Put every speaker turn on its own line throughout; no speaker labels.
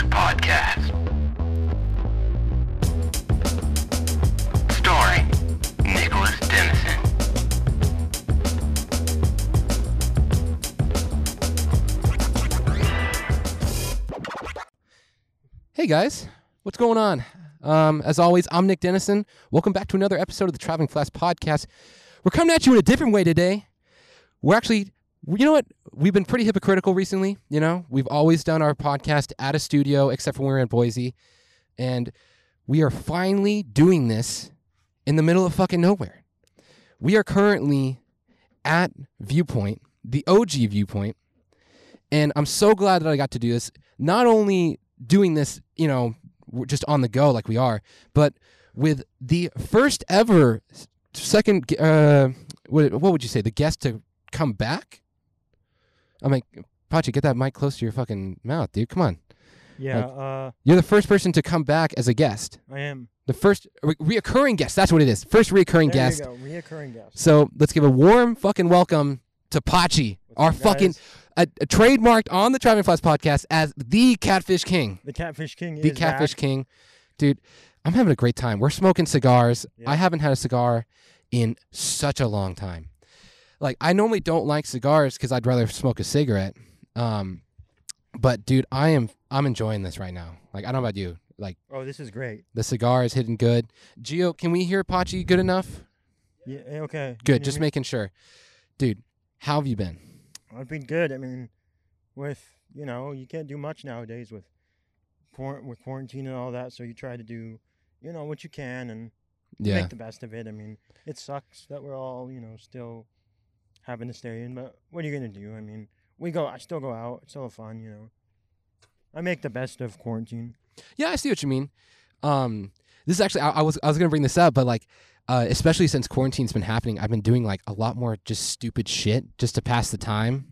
Flask Podcast. Starring Nicholas Dennison.
Hey guys, what's going on? Um, as always, I'm Nick Dennison. Welcome back to another episode of the Traveling Flask Podcast. We're coming at you in a different way today. We're actually, you know what? We've been pretty hypocritical recently. You know, we've always done our podcast at a studio, except when we're in Boise, and we are finally doing this in the middle of fucking nowhere. We are currently at Viewpoint, the OG Viewpoint, and I'm so glad that I got to do this. Not only doing this, you know, just on the go like we are, but with the first ever second, uh, what would you say, the guest to come back? I'm like, Pachi, get that mic close to your fucking mouth, dude. Come on.
Yeah,
Like-
uh,
You're the first person to come back as a guest.
I am.
The first re- reoccurring guest. That's what it is. First reoccurring
There
guest.
you go, reoccurring guest.
So let's give a warm fucking welcome to Pachi,
What's
our fucking a, a trademarked on the Traveling Flask podcast as the Catfish King.
The Catfish King
the
is
Catfish
back.
King. Dude, I'm having a great time. We're smoking cigars.
Yeah.
I haven't had a cigar in such a long time. Like I normally don't like cigars because I'd rather smoke a cigarette. Um, but dude, I am I'm enjoying this right now. Like I don't know about you. Like
Oh, this is great.
the cigar is hitting good. Gio, can we hear Pachi good enough?
Yeah, eh, okay.
Good, just
hear
making sure. Dude, how have you been?
I've been good. I mean, with you know, you can't do much nowadays with with quarantine and all that. So you try to do, you know, what you can and
Yeah.
make the best of it. I mean, it sucks that we're all you know still having to stay in, but what are you gonna do? I mean, we go. I still go out. It's still fun, you know. I make the best of quarantine.
Yeah, I see what you mean. Um, this is actually I, I was I was gonna bring this up, but like, uh, especially since quarantine's been happening, I've been doing like a lot more just stupid shit just to pass the time.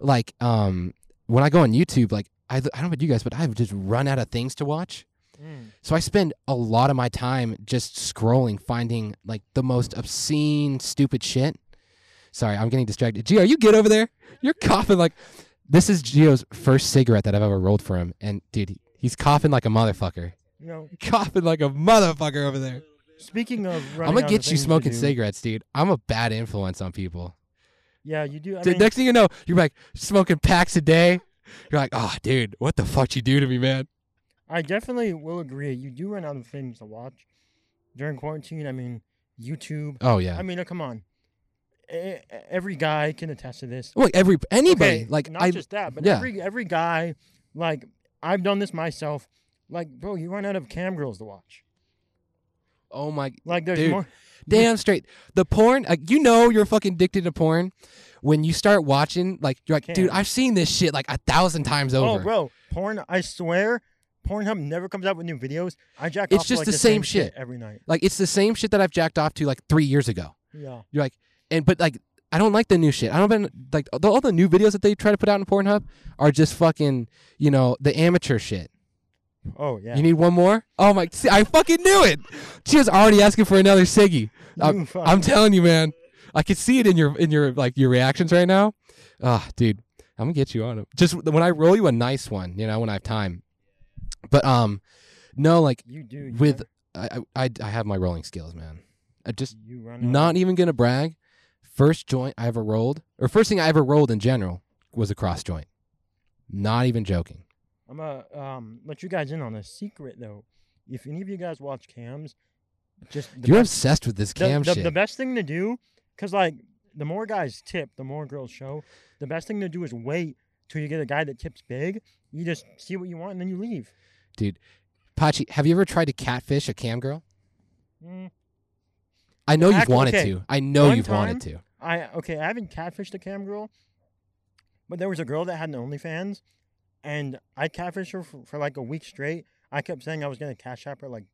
Like, um, when I go on YouTube, like I I don't know about you guys, but I've just run out of things to watch.
Mm.
So I spend a lot of my time just scrolling, finding like the most obscene, stupid shit. Sorry, I'm getting distracted. Gio, are you get over there? You're coughing like this is Gio's first cigarette that I've ever rolled for him, and dude, he's coughing like a motherfucker.
You know,
Coughing like a motherfucker over there.
speaking of,
I'm
running
gonna
out
get
of
you
things to
smoking
do-
cigarettes, dude. I'm a bad influence on people.
Yeah, you do. I
Dude,
mean,
next thing you know, you're like smoking packs a day. You're like, oh, dude, what the fuck you do to me, man?
I definitely will agree. You do run out of things to watch during quarantine. I mean, YouTube.
Oh yeah.
I mean, uh, come on. Every guy can attest to this.
well, every anybody
Okay,
like
not
I
just that, but
yeah.
every every guy, like I've done this myself. Like, bro, you run out of cam girls to watch.
oh my
Like, there's
Dude.
more.
damn straight. The porn, like, you know, you're fucking addicted to porn when you start watching. Like, you're like, dude. I've seen this shit like a thousand times
oh,
over.
Oh, bro, porn. I swear, Pornhub never comes out with new videos. I jack
It's just
like,
the
the
same shit.
every night.
Like, it's the same shit that I've jacked off to like three years ago.
Yeah.
You're like, and but like, I don't like the new shit. I don't been like the, all the new videos that they try to put out in Pornhub are just fucking, you know, the amateur shit.
Oh yeah.
You need one more? Oh my! See, I fucking knew it. She was already asking for another ciggy. I'm, I'm telling you, man. I can see it in your in your like your reactions right now. Ah, dude, I'm gonna get you on it. Just when I roll you a nice one, you know, when I have time. But um, no, like
You do. You
with I I I have my rolling skills, man. I just not even gonna brag. First joint I ever rolled, or first thing I ever rolled in general, was a cross joint. Not even joking.
I'm gonna um let you guys in on a secret though. If any of you guys watch cams, just
You're
best,
obsessed with this
the,
cam
the,
shit.
the best thing to do, cause like the more guys tip, the more girls show. The best thing to do is wait till you get a guy that tips big. You just see what you want and then you leave.
Dude, Pachi, have you ever tried to catfish a cam girl?
Mm,
I know you've wanted
okay,
to. I know
one
you've wanted to.
I okay. I haven't catfished a cam girl, but there was a girl that had an OnlyFans, and I catfished her for, for like a week straight. I kept saying I was gonna cash app her like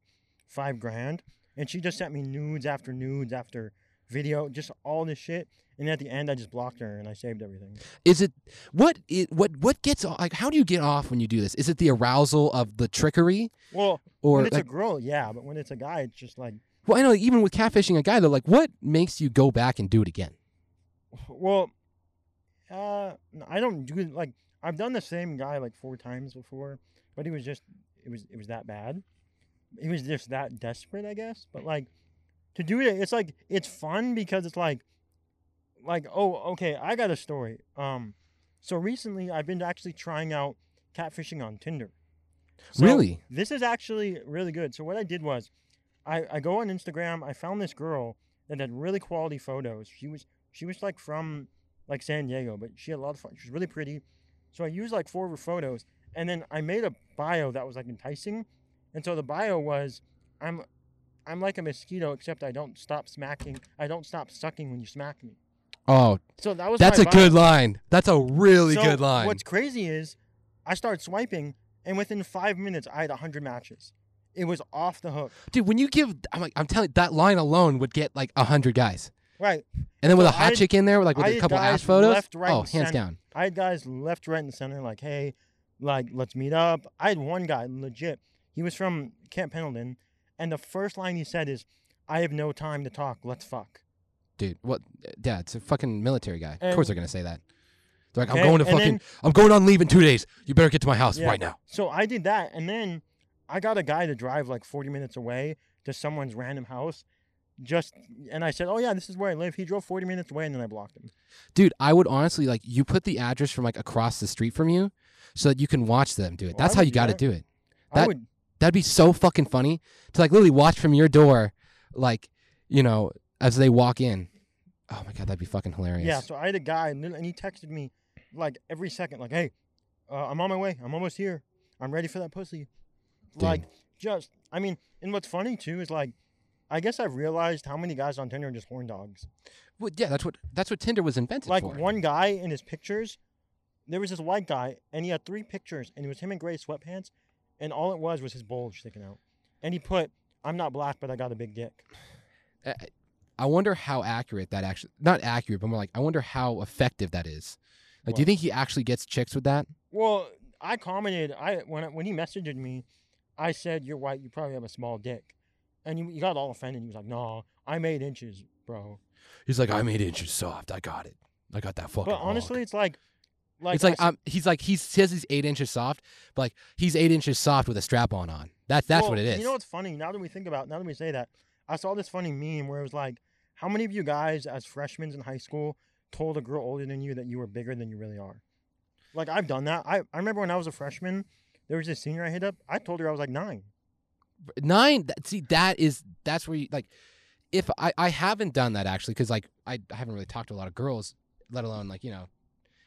five grand, and she just sent me nudes after nudes after video, just all this shit. And at the end, I just blocked her and I saved everything.
Is it what it what what gets like? How do you get off when you do this? Is it the arousal of the trickery,
Well,
or
when it's
like,
a girl, yeah, but when it's a guy, it's just like,
well, I know even with catfishing a guy, though, like what makes you go back and do it again?
well, uh, I don't do it like I've done the same guy like four times before, but he was just it was it was that bad. He was just that desperate, I guess. But like to do it, it's like it's fun because it's like like oh okay, I got a story. Um, so recently I've been actually trying out catfishing on Tinder. So
Really?
This is actually really good. So what I did was, I I go on Instagram. I found this girl that had really quality photos. She was she was like from like San Diego, but she had a lot of fun. She was really pretty. So I used like four of her photos, and then I made a bio that was like enticing. And so the bio was, I'm, I'm like a mosquito, except I don't stop smacking. I don't stop sucking when you smack me.
Oh,
So that was
that's a
bio.
good line. That's a really
So
good line.
What's crazy is, I started swiping, and within five minutes, I had hundred matches. It was off the hook.
Dude, when you give, I'm like, I'm telling you, that line alone would get like a hundred guys,
Right.
and then with
So
a hot
I-
chick in there, like with
I
a couple ass photos.
left, right,
oh, hands
center.
down.
I had guys left, right, and center, like, hey, like, let's meet up. I had one guy, legit. He was from Camp Pendleton, and the first line he said is, I have no time to talk. Let's fuck.
Dude, what? Yeah, it's a fucking military guy. of course they're gonna say that. They're like, I'm going to
and
fucking,
then-
I'm going on leave in two days. You better get to my house
Yeah.
right now.
So I did that, and then I got a guy to drive like 40 minutes away to someone's random house. Just and I said, "Oh yeah, this is where I live." He drove 40 minutes away, and then I blocked him.
Dude, I would honestly like you put the address from like across the street from you, so that you can watch them do it.
Oh,
That's
I
how you got to do it.
I
That-
would
That'd be so fucking funny to like literally watch from your door, like you know, as they walk in. Oh my god, that'd be fucking hilarious.
Yeah, so I had a guy, and, and he texted me like every second, like, "Hey, uh, I'm on my way. I'm almost here. I'm ready for that pussy." Like, just, I mean, and what's funny too is like, I guess I've realized how many guys on Tinder are just horn dogs.
Well, yeah, that's what that's what Tinder was invented
Like
for.
one guy in his pictures, there was this white guy, and he had three pictures, and it was him in gray sweatpants, and all it was was his bulge sticking out, and he put, "I'm not black, but I got a big dick."
I- I wonder how accurate that actually not accurate, but more like I wonder how effective that is. Like, do you think he actually gets chicks with that?
Well, I commented. I when I- when he messaged me, I said, "You're white. You probably have a small dick," and you, he got all offended. He was like, "No, I'm eight inches, bro."
He's like, I made inches soft. I got it. I got that fucking.
But honestly, it's like, like
it's like
I
um, he's like he says he's eight inches soft, but like he's eight inches soft with a strap on on. That's that's
well,
what it is.
You know what's funny? Now that we think about, now that we say that, I saw this funny meme where it was like, "How many of you guys, as freshmen in high school, told a girl older than you that you were bigger than you really are?" Like I've done that. I I remember when I was a freshman, there was this senior I hit up. I told her I was like nine.
nine that, see that is that's where you like if i i haven't done that actually because like I, I haven't really talked to a lot of girls let alone like you know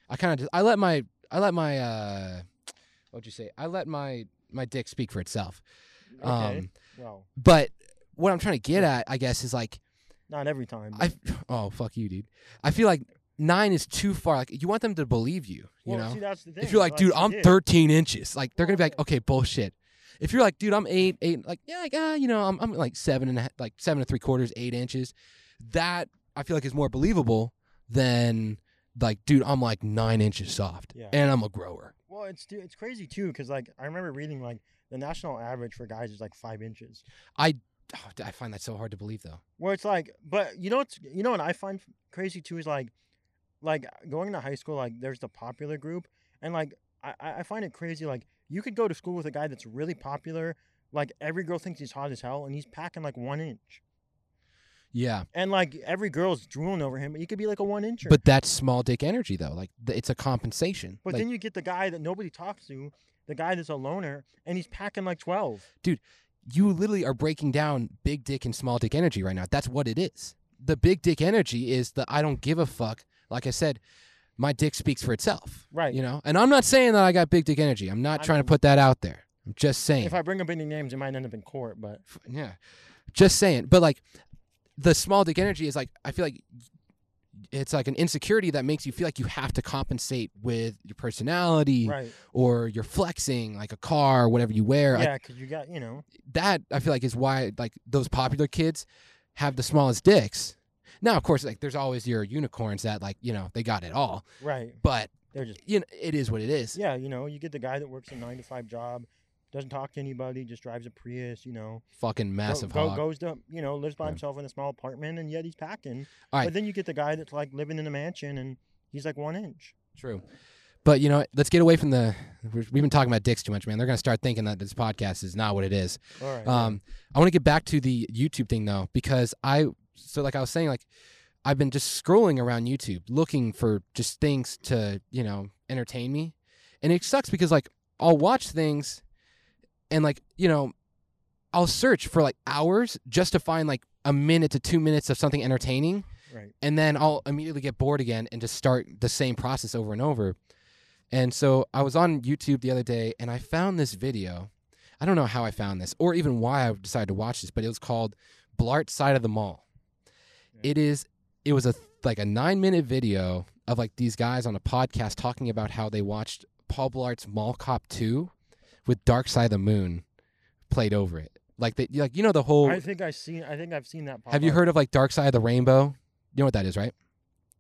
i kind of just i let my i let my uh what'd you say i let my my dick speak for itself
Okay.
um
well,
but what i'm trying to get at i guess is like
not every time.
i oh fuck you dude i feel like nine is too far like you want them to believe you you
well,
know
see, that's the thing.
if you're like, dude, I'm
did.
13 inches, like they're gonna be like, okay, bullshit. If you're like, dude, I'm eight, eight, like, yeah, like, ah, you know, I'm, I'm like seven and a, like seven and three quarters, eight inches. That I feel like is more believable than like, dude, I'm like nine inches soft,
Yeah.
and I'm a grower.
Well, it's it's crazy too because like I remember reading like the national average for guys is like five inches.
Oh, I find that so hard to believe, though.
Where it's like, but you know what's you know what I find crazy too is like, like going to high school like there's the popular group and like I I find it crazy like you could go to school with a guy that's really popular like every girl thinks he's hot as hell and he's packing like one inch
Yeah,
and like every girl's drooling over him but he could be like a one incher.
but that's small dick energy, though. Like, th- it's a compensation.
But
Like,
then you get the guy that nobody talks to, the guy that's a loner, and he's packing like twelve.
Dude, you literally are breaking down big dick and small dick energy right now. That's what it is. The big dick energy is the I don't give a fuck. Like I said, my dick speaks for itself.
Right.
You know? And I'm not saying that I got big dick energy. I'm not
I
trying
mean-
to put that out there. I'm just saying.
If I bring up any names, it might end up in court. But
yeah. Just saying. But like the small dick energy is like I feel like it's like an insecurity that makes you feel like you have to compensate with your personality
right,
or your flexing, like a car, whatever you wear.
Yeah, because you got you know,
that I feel like is why like those popular kids have the smallest dicks. Now, of course, like there's always your unicorns that like you know they got it all,
right.
but
They're just
you know it is what it is.
yeah, you know, you get the guy that works a nine to five job, doesn't talk to anybody, just drives a Prius, you know,
Fucking massive
go,
hog.
goes to you know lives by
Yeah.
himself in a small apartment, and yet he's packing.
All right.
But then you get the guy that's like living in a mansion, and he's like one inch.
True, But you know, let's get away from the. We've been talking about dicks too much, man. They're gonna start thinking that this podcast is not what it is.
All right.
Um, I want to get back to the YouTube thing though, because I so like I was saying, like I've been just scrolling around YouTube looking for just things to you know entertain me, and it sucks because like I'll watch things, and like you know, I'll search for like hours just to find like a minute to two minutes of something entertaining,
right.
and then I'll immediately get bored again and just start the same process over and over. And so I was on YouTube the other day and I found this video. I don't know how I found this or even why I decided to watch this, but it was called Blart Side of the Mall.
Yeah.
It is it was a like a 9-minute video of like these guys on a podcast talking about how they watched Paul Blart's Mall Cop 2 with Dark Side of the Moon played over it. Like they like you know the whole
I think I seen. I think I've seen that.
Have you
up.
heard of like Dark Side of the Rainbow? You know what that is, right?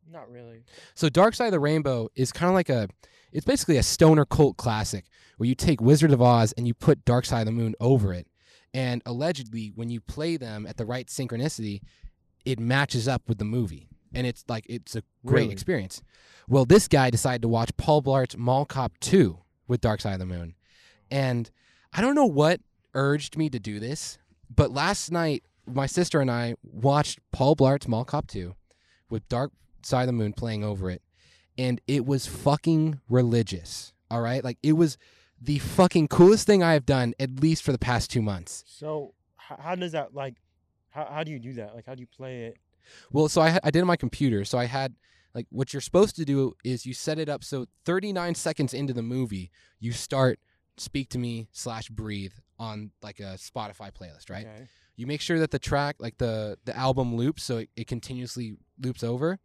Not really.
So Dark Side of the Rainbow is kind of like a it's basically a stoner cult classic where you take Wizard of Oz and you put Dark Side of the Moon over it. And allegedly when you play them at the right synchronicity, it matches up with the movie. And it's like it's a great
Really?
experience. Well, this guy decided to watch Paul Blart's Mall Cop 2 with Dark Side of the Moon. And I don't know what urged me to do this, but last night my sister and I watched Paul Blart's Mall Cop 2 with Dark Side of the Moon playing over it, and it was fucking religious. All right, like it was the fucking coolest thing I have done at least for the past two months.
So how does that like? How how do you do that? Like how do you play it?
Well, so I I did it on my computer. So I had like what you're supposed to do is you set it up so 39 seconds into the movie you start speak to me slash breathe on like a Spotify playlist, right?
Okay.
you make sure that the track like the the album loops so it, it continuously loops over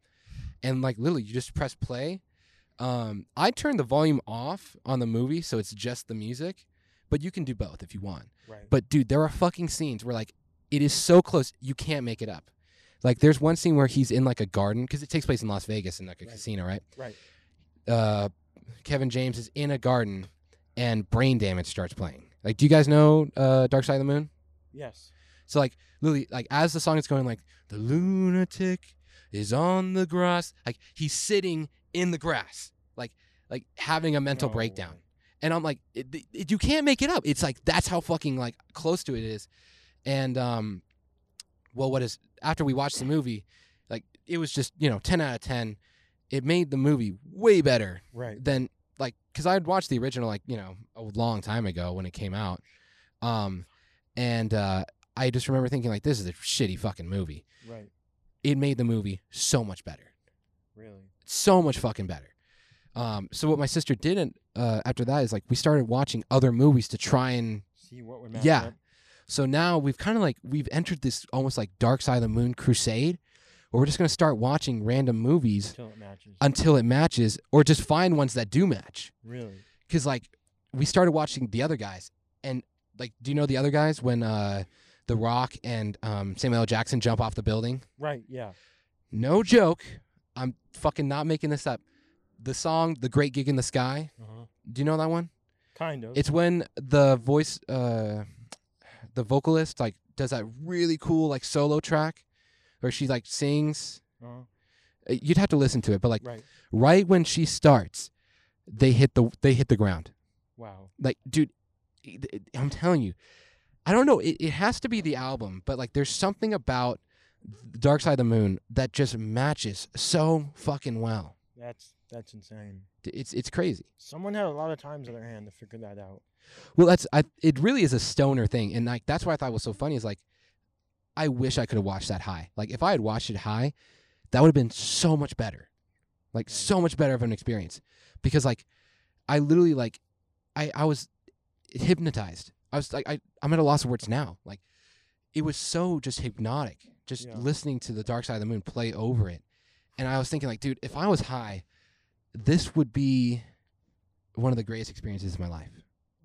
and like literally you just press play um i turn the volume off on the movie so it's just the music but you can do both if you want
Right.
but dude there are fucking scenes where like it is so close you can't make it up like there's one scene where he's in like a garden because it takes place in las vegas in like a
Right.
casino right
right.
uh kevin james is in a garden and brain damage starts playing like do you guys know uh dark side of the moon
Yes.
so like literally, like as the song is going, like the lunatic is on the grass, like he's sitting in the grass, like like having a mental
No
breakdown. And I'm like, it, it- you can't make it up. It's like that's how fucking like close to it is. And um, well, what is after we watched the movie, like it was just you know ten out of ten. It made the movie way better
Right.
than like because I had watched the original like you know a long time ago when it came out, um, and uh, I just remember thinking like this is a shitty fucking movie.
Right.
It made the movie so much better,
Really.
so much fucking better. Um, so what my sister did uh, after that is like we started watching other movies to try and
See what would match
Yeah.
up.
So now we've kind of like we've entered this almost like Dark Side of the Moon crusade, where we're just gonna start watching random movies
until it matches.
until it matches, or just find ones that do match.
really.
because like we started watching the other guys and like do you know the other guys when uh the rock and um samuel L. jackson jump off the building
Right. Yeah.
no joke i'm fucking not making this up the song the great gig in the sky
Uh-huh.
do you know that one
Kind of.
it's when the voice uh the vocalist like does that really cool like solo track where she like sings
uh-huh.
Uh, you'd have to listen to it but like
Right.
right when she starts they hit the they hit the ground
Wow.
like dude i'm telling you i don't know it, it has to be the album but like there's something about dark side of the moon that just matches so fucking well
That's that's insane.
It's it's crazy.
Someone had a lot of times on their hand to figure that out.
well that's I, it really is a stoner thing and like that's why i thought it was so funny is like i wish i could have watched that high. Like if i had watched it high that would have been so much better. Like so much better of an experience. Because like i literally like i i was hypnotized. I was like I, i'm at a loss of words now. Like it was so just hypnotic just
Yeah.
listening to the dark side of the moon play over it. And i was thinking like dude if i was high this would be one of the greatest experiences of my life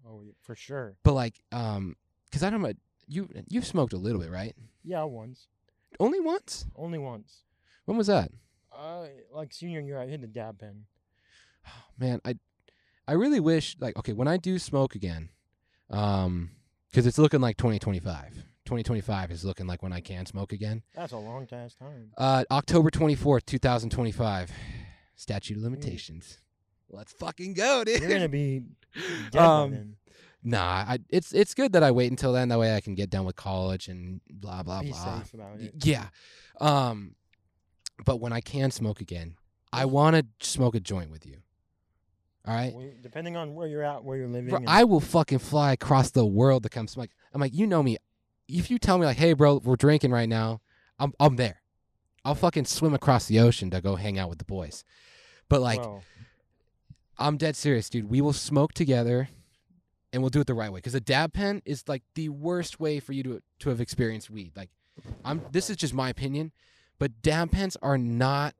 Oh, for sure.
but like um because i don't know you you've smoked a little bit right
Yeah, once.
only once
Only once.
when was that
Uh, like senior year, I hit the dab pen.
Oh, man i i really wish like okay when i do smoke again um because it's looking like 2025 2025 is looking like when i can smoke again
That's a long ass time.
uh october 24th 2025 statute of limitations Let's fucking go, dude.
You're gonna be dead
Um,
then.
Nah, I, it's it's good that I wait until then. That way I can get done with college and blah blah
Be
blah.
safe about it.
Yeah. Um, but when I can smoke again, I want to smoke a joint with you. All right.
Well, depending on where you're at, where you're living.
Bro,
and-
I will fucking fly across the world to come smoke. I'm like, you know me. If you tell me like, hey, bro, we're drinking right now, I'm I'm there. I'll fucking swim across the ocean to go hang out with the boys. But like, I'm dead serious, dude. We will smoke together, and we'll do it the right way. Because a dab pen is like the worst way for you to to have experienced weed. Like, I'm. This is just my opinion, but dab pens are not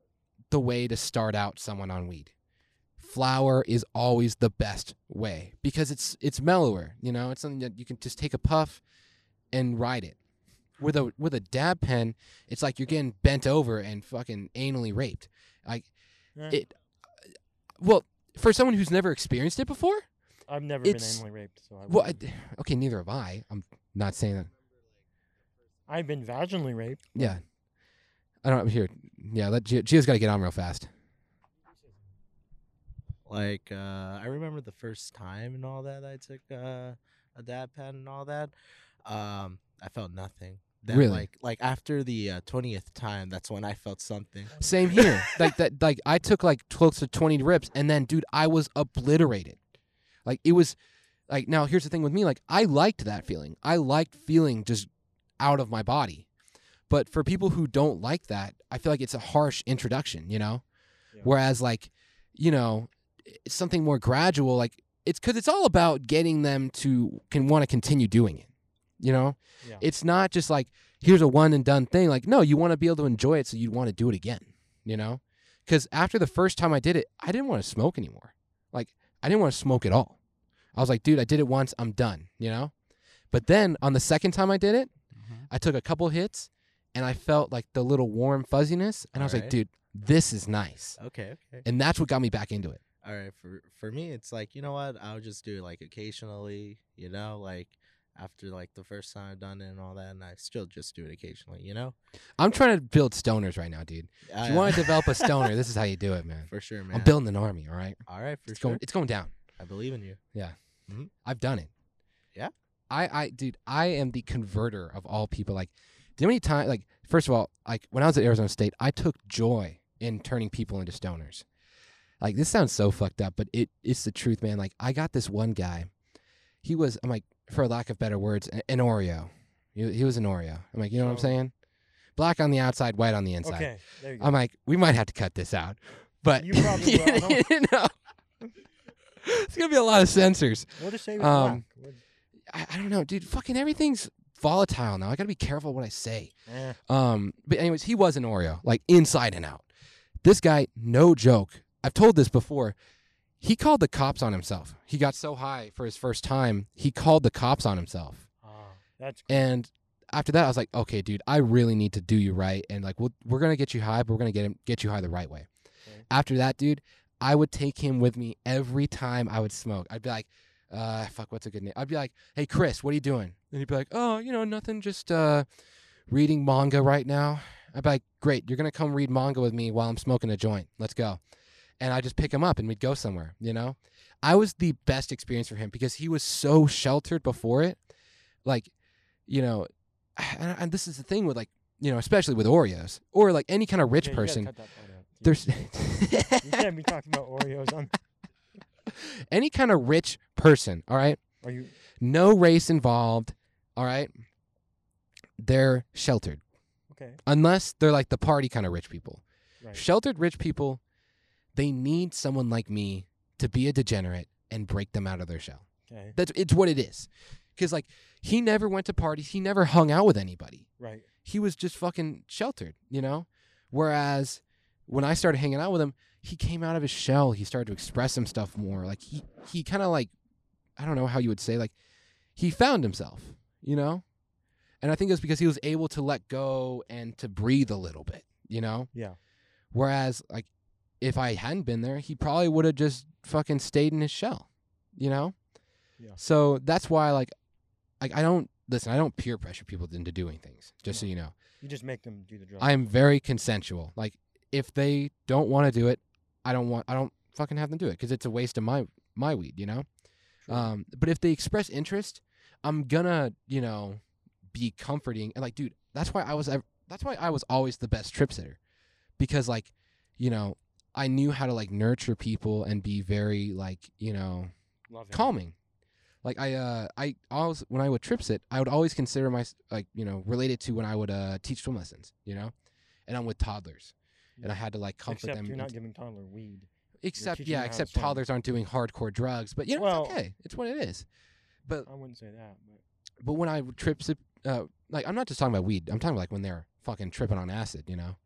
the way to start out someone on weed. Flower is always the best way because it's it's mellower. You know, it's something that you can just take a puff and ride it. With a with a dab pen, it's like you're getting bent over and fucking anally raped. Like
eh,
it. Well, for someone who's never experienced it before,
I've never
it's-
been anally raped, so I
well,
wouldn't.
I, okay, neither have I. I'm not saying that.
I've been vaginally raped.
Yeah, I don't know here. Yeah, let Gia, Gia's got to get on real fast.
Like uh, I remember the first time and all that I took uh, a dab pen and all that. Um, I felt nothing. Then,
Really?
Like like after the uh, twentieth time, that's when I felt something.
Same here. like that. Like I took like close to twenty rips, and then, dude, I was obliterated. Like it was. Like now, here's the thing with me. Like I liked that feeling. I liked feeling just out of my body. But for people who don't like that, I feel like it's a harsh introduction. You know.
Yeah.
Whereas, like, you know, something more gradual. Like it's because it's all about getting them to can want to continue doing it. You know,
Yeah.
it's not just like here's a one and done thing. Like, no, you want to be able to enjoy it, so you'd want to do it again. You know, because after the first time I did it, I didn't want to smoke anymore. Like, I didn't want to smoke at all. I was like, dude, I did it once, I'm done. You know, but then on the second time I did it, mm-hmm. I took a couple hits, and I felt like the little warm fuzziness, and I was like, dude, this is nice,
Okay, okay.
and that's what got me back into it.
All right, for for me, it's like you know what? I'll just do it like occasionally. You know, like after like the first time I've done it and all that, and I still just do it occasionally. You know,
I'm trying to build stoners right now, dude. If you want to develop a stoner, this is how you do it, man.
for sure, man.
I'm building an army, all right?
All right, for
It's
sure.
going, it's going down.
I believe in you. Yeah. Mm-hmm.
I've done it.
Yeah?
I, I, dude, I am the converter of all people. Like, do you know how many times? Like, first of all, like when I was at Arizona State, I took joy in turning people into stoners. Like, this sounds so fucked up, but it, it's the truth, man. Like, I got this one guy. He was, I'm like, for lack of better words, an, Oreo. He, he was an Oreo. I'm like, you know what I'm
So-
saying? Black on the outside, white on the inside.
Okay, there you go.
I'm like, we might have to cut this out, but
You probably will,
you know, it's gonna be a lot of censors.
we'll just say
um,
black.
I, I don't know, dude. Fucking everything's volatile now. I gotta be careful what I say.
eh,
Um, but anyways, he was an Oreo, like inside and out. This guy, no joke. I've told this before. He called the cops on himself. He got so high for his first time, he called the cops on himself.
ah, that's
And after that, I was like, okay, dude, I really need to do you right, and like, we'll, we're gonna get you high, but we're gonna get him, get you high the right way.
Okay.
After that, dude, I would take him with me every time I would smoke. I'd be like, uh, fuck, what's a good name? I'd be like, hey, Chris, what are you doing? And he'd be like, oh, you know, nothing, just uh, reading manga right now. I'd be like, great, you're gonna come read manga with me while I'm smoking a joint. Let's go. And I just pick him up and we'd go somewhere. You know, I was the best experience for him because he was so sheltered before it. Like, you know, and, and this is the thing with like, you know, especially with Oreos or like any kind of rich
yeah,
person.
cut that part out. You-
There's
you can't be talking about Oreos on.
any kind of rich person. All right,
Are you?
no race involved. All right, they're sheltered
Okay.
unless they're like the party kind of rich people.
Right.
Sheltered rich people, they need someone like me to be a degenerate and break them out of their shell.
Okay.
That's it's what it is. Cuz like he never went to parties, he never hung out with anybody.
Right.
He was just fucking sheltered, you know? Whereas when I started hanging out with him, he came out of his shell. He started to express some stuff more. Like he he kind of like I don't know how you would say like he found himself, you know? And I think it was because he was able to let go and to breathe a little bit, you know?
Yeah.
Whereas, like, if I hadn't been there, he probably would have just fucking stayed in his shell, you know?
Yeah.
So that's why, like, like I don't listen. I don't peer pressure people into doing things. Just so you know,
You just make them do the job.
I am very consensual. Like, if they don't want to do it, I don't want. I don't fucking have them do it because it's a waste of my my weed, you know.
True.
Um, but if they express interest, I'm gonna, you know, be comforting and like, dude, that's why I was, that's why I was always the best trip sitter, because like, you know, I knew how to like nurture people and be very like, you know,
Love it.
calming. Like I, uh, I always when I would trip sit, I would always consider my like, you know, related to when I would uh teach swim lessons, you know, and I'm with toddlers, and I had to like comfort
Except
them.
you're not giving toddler weed.
except yeah,
how to
except toddlers aren't doing hardcore drugs, but you know
Well-
it's okay. It's what it is. But
I wouldn't say that, but
but when I would trip, sip, uh, like I'm not just talking about weed. I'm talking about like when they're fucking tripping on acid. You know,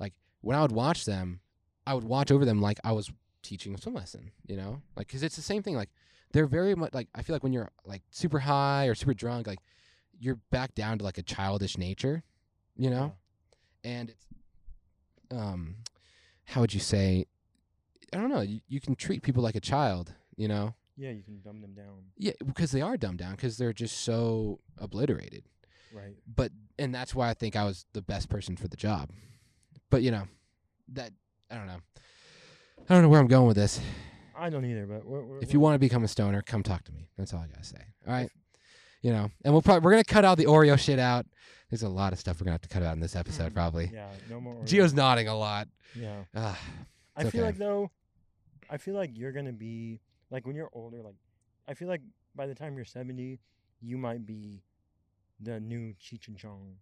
like when I would watch them, I would watch over them like I was teaching a swim lesson. You know, like because it's the same thing. Like they're very much like I feel like when you're like super high or super drunk, like you're back down to like a childish nature. You know, and it's um, how would you say? I don't know. You, you can treat people like a child. You know.
yeah, you can dumb them down.
Yeah, because they are dumbed down because they're just so obliterated.
Right.
But and that's why I think I was the best person for the job. But you know, that I don't know. I don't know where I'm going with this.
I don't either, but we're, we're,
If you want to become a stoner, come talk to me. That's all I gotta say. All right. You know, and we'll probably we're gonna cut all the Oreo shit out. There's a lot of stuff we're gonna have to cut out in this episode, probably.
yeah, no more.
Gio's nodding a lot.
Yeah.
Ah,
I feel
okay.
like though, I feel like you're gonna be like when you're older. Like, I feel like by the time you're seventy, you might be the new Cheech and Chong.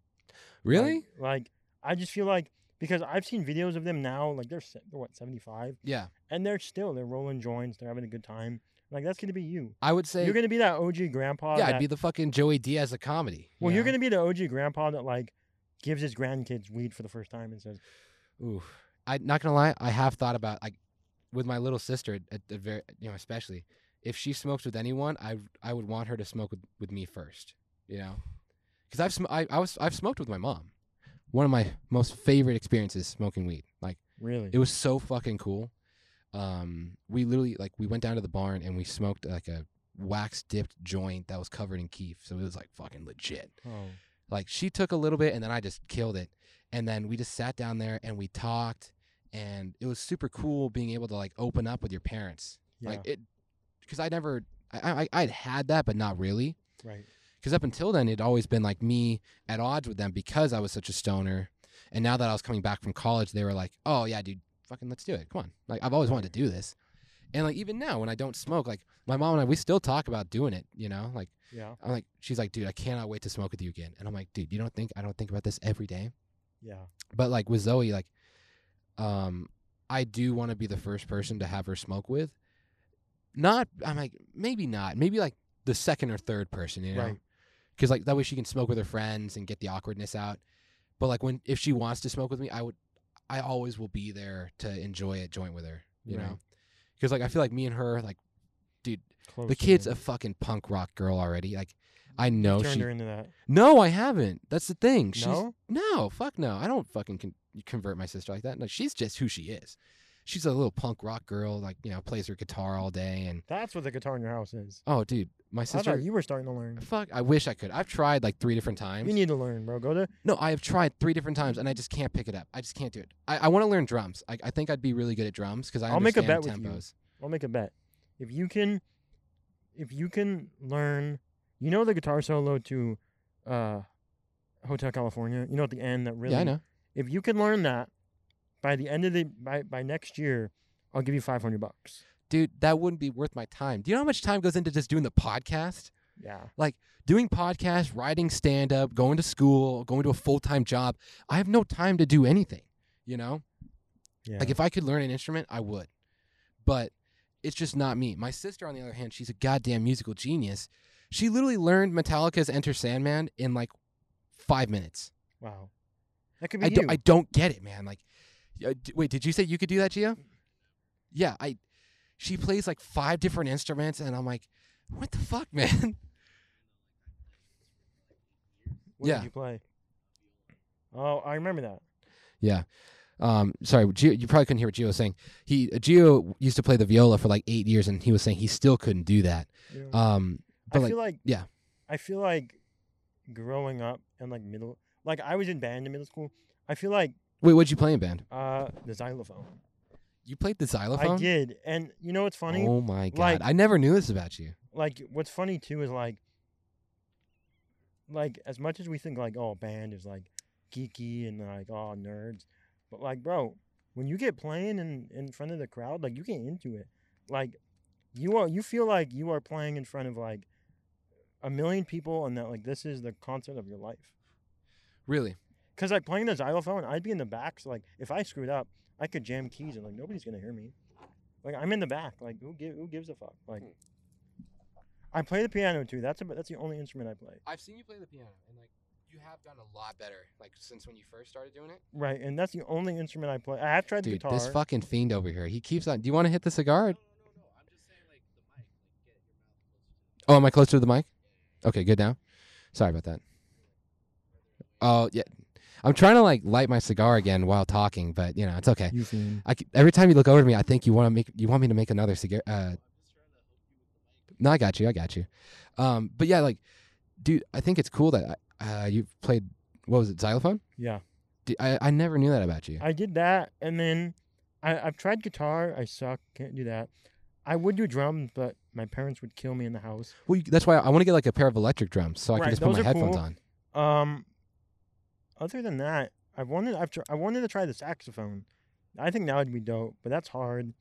really?
Like, like, I just feel like because I've seen videos of them now. Like they're, se- they're what seventy five,
Yeah.
and they're still they're rolling joints. They're having a good time. Like that's gonna be you.
I would say
you're gonna be that OG grandpa.
Yeah,
that,
I'd be the fucking Joey Diaz of comedy.
well,
you
you're gonna be the OG grandpa that like gives his grandkids weed for the first time and says,
Ooh, I'm not gonna lie. I have thought about like with my little sister, at, at the very you know especially if she smokes with anyone, I I would want her to smoke with, with me first. You know, because I've sm- I, I was I've smoked with my mom. One of my most favorite experiences smoking weed. Like
"Really?
it was so fucking cool. Um, we literally like we went down to the barn and we smoked like a wax dipped joint that was covered in keef, so it was like fucking legit.
oh,
Like she took a little bit and then I just killed it. And then we just sat down there and we talked and it was super cool being able to like open up with your parents.
yeah,
Like it because I never I, I I'd had that but not really.
right,
Because up until then it'd always been like me at odds with them because I was such a stoner. And now that I was coming back from college, they were like, Oh yeah, dude, fucking let's do it. Come on. Like I've always wanted to do this. And like even now when I don't smoke, like my mom and I we still talk about doing it, you know? Like
yeah,
I'm like, she's like, dude, I cannot wait to smoke with you again. And I'm like, dude, you don't think I don't think about this every day?
yeah,
But like with Zoe, like, um, I do want to be the first person to have her smoke with. Not, I'm like, maybe not, maybe like the second or third person, you know,
Right.
Because like that way she can smoke with her friends and get the awkwardness out. But like when if she wants to smoke with me, I would, I always will be there to enjoy a joint with her, you know, because like I feel like me and her, like, dude,
Close
the kid's
it.
a fucking punk rock girl already. Like, I know
turned
she.
her into that.
No, I haven't. That's the thing. She's
No?
no, fuck no. I don't fucking con- convert my sister like that. No, she's just who she is. She's a little punk rock girl, like you know, plays her guitar all day, and
That's what the guitar in your house is.
oh, dude, my
I
sister.
thought you were starting to learn.
Fuck, I wish I could. I've tried like three different times.
You need to learn, bro. Go to
no, I have tried three different times, and I just can't pick it up. I just can't do it. I, I want to learn drums. I, I think I'd be really good at drums because I
I'll make a bet with you.
tempos.
I'll make a bet. If you can, if you can learn, you know the guitar solo to, uh, Hotel California. You know at the end that really.
Yeah, I know.
If you can learn that, by the end of the by by next year, I'll give you five hundred bucks.
Dude, that wouldn't be worth my time. Do you know how much time goes into just doing the podcast?
Yeah.
Like doing podcasts, writing stand up, going to school, going to a full time job. I have no time to do anything, you know?
Yeah.
Like if I could learn an instrument, I would. But it's just not me. My sister, on the other hand, she's a goddamn musical genius. She literally learned Metallica's Enter Sandman in like five minutes.
wow. That could be
I
you.
don't, I don't get it, man. Like, uh, d- wait, did you say you could do that, Gio? Yeah, I. She plays like five different instruments, and I'm like, what the fuck, man?
what
yeah.
did you play? Oh, I remember that.
Yeah. Um, sorry, Gio, you probably couldn't hear what Gio was saying. He uh, Gio used to play the viola for like eight years, and he was saying he still couldn't do that.
Yeah.
Um, but
I
like,
feel like
yeah.
I feel like growing up in like middle, like I was in band in middle school. I feel like
wait, what'd you play in band?
uh the xylophone.
You played the xylophone?
I did, and you know what's funny?
Oh my god!
Like-
I never knew this about you.
like what's funny too is like like as much as we think like oh band is like geeky and like oh nerds but like bro when you get playing in in front of the crowd like you get into it like you are you feel like you are playing in front of like a million people and that like this is the concert of your life
Really?
Because like playing the xylophone i'd be in the back so like if i screwed up i could jam keys and like nobody's gonna hear me like i'm in the back like who, give, who gives a fuck like hmm. I play the piano too. That's about, that's the only instrument I play.
I've seen you play the piano, and like you have done a lot better, like since when you first started doing it.
Right, and that's the only instrument I play. I have tried the
Dude,
guitar.
this fucking fiend over here, he keeps on. Do you want to hit the cigar? Oh, am I closer to the mic? Okay, good now. Sorry about that. Oh yeah, I'm trying to like light my cigar again while talking, but you know it's okay.
you fiend.
I c- every time you look over to me, I think you want to make you want me to make another cigar. Uh, no, I got you. I got you. Um, but yeah, like, dude, I think it's cool that uh, you played. What was it, xylophone?
Yeah,
D- I I never knew that about you.
I did that, and then I, I've tried guitar. I suck. Can't do that. I would do drums, but my parents would kill me in the house.
Well, you, that's why I want to get like a pair of electric drums, so I can just put
those
my
are
headphones
cool.
on.
Um, other than that, I wanted I've tr- I wanted to try the saxophone. I think that would be dope, but that's hard.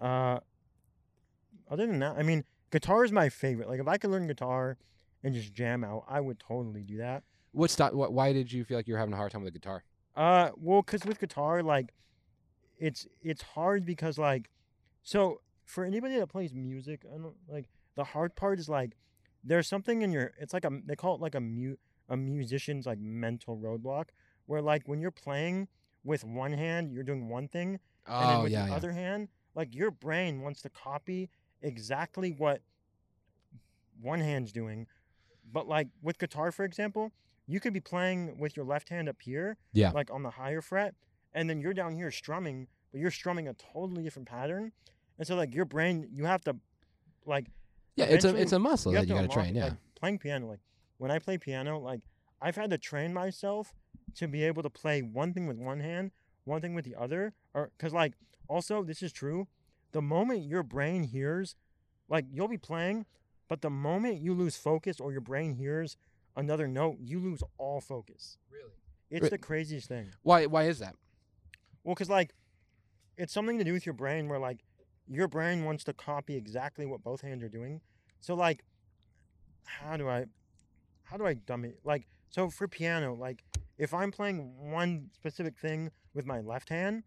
Uh, other than that, I mean, guitar is my favorite. Like if I could learn guitar and just jam out, I would totally do that.
What stop? What, why did you feel like you were having a hard time with the guitar?
Uh, well, cause with guitar, like, it's it's hard because like, so for anybody that plays music, I don't like the hard part is like, there's something in your. It's like a they call it like a mu a musician's like mental roadblock where like when you're playing with one hand, you're doing one thing, and then
Oh
with
yeah,
the
yeah.
other hand, like your brain wants to copy exactly what one hand's doing. But like with guitar, for example, you could be playing with your left hand up here,
Yeah.
like on the higher fret, and then you're down here strumming, but you're strumming a totally different pattern. And so like your brain, you have to like
yeah, it's a it's a muscle
you
that you got to
unlock
train. Yeah.
Like playing piano, like when I play piano, like I've had to train myself to be able to play one thing with one hand, one thing with the other, or because like also this is true. The moment your brain hears, like you'll be playing, but the moment you lose focus or your brain hears another note, you lose all focus.
Really?
It's
Re-
the craziest thing.
Why why is that?
Well, because like it's something to do with your brain where like your brain wants to copy exactly what both hands are doing. So like, how do I, how do I dumb it? Like, so for piano, like if I'm playing one specific thing with my left hand,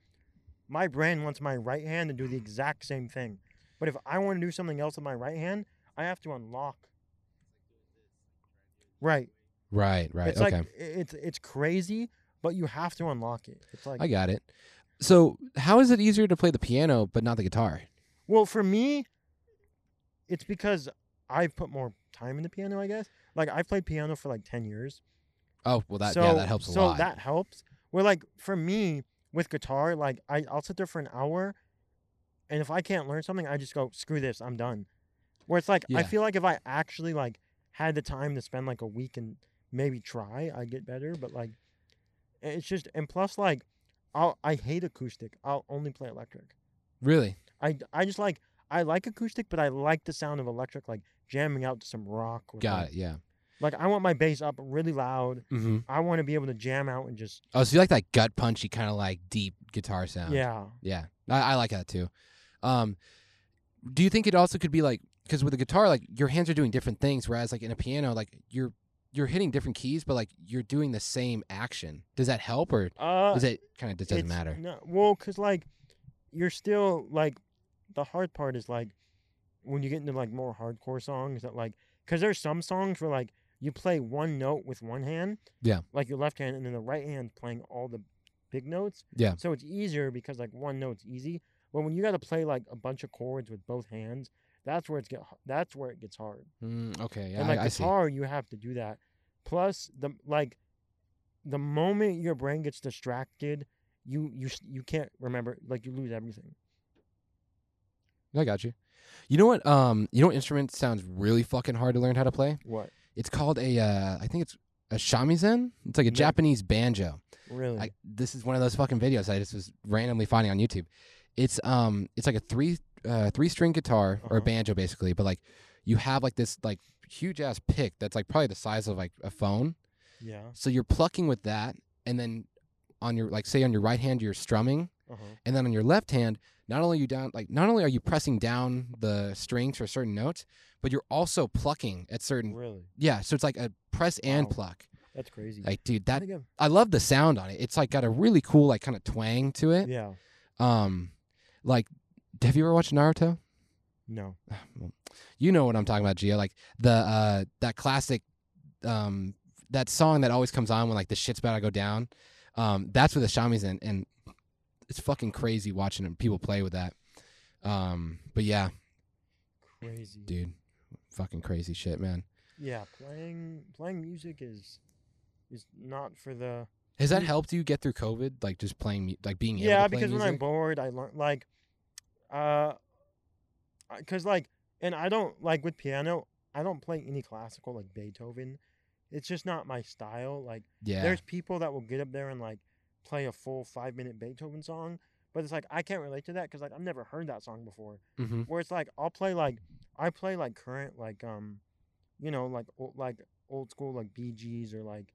my brain wants my right hand to do the exact same thing. But if I want to do something else with my right hand, I have to unlock. Right.
Right, right.
It's
okay.
like it's it's crazy, but you have to unlock it. It's like
I got it. So, how is it easier to play the piano but not the guitar?
Well, for me, it's because I've put more time in the piano, I guess. Like I've played piano for like ten years.
Oh, well that
so,
yeah, that helps a
so
lot.
So that helps. Where like for me with guitar, like I I'll sit there for an hour, and if I can't learn something, I just go screw this, I'm done. Where it's like I feel like if I actually like had the time to spend like a week and maybe try, I'd get better. But like, it's just and plus like, I'll I hate acoustic. I'll only play electric.
really?
I, I just like I like acoustic, but I like the sound of electric, like jamming out to some rock. Or
Got
like,
it. Yeah.
Like I want my bass up really loud.
Mm-hmm.
I want to be able to jam out and just
Oh, so you like that gut punchy kind of like deep guitar sound?
yeah.
Yeah, I, I like that too. Um, do you think it also could be like because with a guitar, like your hands are doing different things, whereas like in a piano, like you're you're hitting different keys, but like you're doing the same action. Does that help, or
Uh,
is it kind of just doesn't matter?
No, well, cause like you're still like the hard part is like when you get into like more hardcore songs that like because there's some songs where like you play one note with one hand,
Yeah.
like your left hand, and then the right hand playing all the big notes.
Yeah.
So it's easier because like one note's easy, but when you got to play like a bunch of chords with both hands, that's where it's get that's where it gets hard.
Mm, okay, yeah,
and like
I, I
guitar, you have to do that. Plus the like the moment your brain gets distracted, you you you can't remember like you lose everything.
I got you. You know what? Um, you know what instrument sounds really fucking hard to learn how to play?
What
It's called a, uh, I think it's a shamisen. It's like a. Japanese banjo.
really?
I, this is one of those fucking videos I just was randomly finding on YouTube. It's um it's like a three uh three string guitar or a
Uh-huh.
banjo basically, but like you have like this like huge ass pick that's like probably the size of like a phone.
Yeah.
So you're plucking with that, and then on your like say on your right hand you're strumming,
Uh huh.
and then on your left hand, not only are you down like not only are you pressing down the strings for certain notes, but you're also plucking at certain
Really?
yeah. So it's like a press and
Wow.
pluck.
That's crazy.
Like dude,
I
that
I've-
I love the sound on it. It's like got a really cool like kind of twang to it.
yeah.
Um, like have you ever watched Naruto?
No.
You know what I'm talking about, Gio. Like the uh that classic um that song that always comes on when like the shit's about to go down. Um that's where the shamisen and it's fucking crazy watching people play with that. Um but yeah,
Crazy.
dude. Fucking crazy shit, man.
Yeah. Playing playing music is is not for the.
Has that helped you get through COVID? Like just playing like being able
Yeah,
to play
because when I'm bored, I learn like, uh, because like, and I don't like with piano. I don't play any classical like Beethoven. It's just not my style. Like,
yeah.
there's people that will get up there and like play a full five minute Beethoven song, but it's like I can't relate to that because like I've never heard that song before.
hmm
Where it's like I'll play like I play like current like um, you know like old, like old school like Bee Gees or like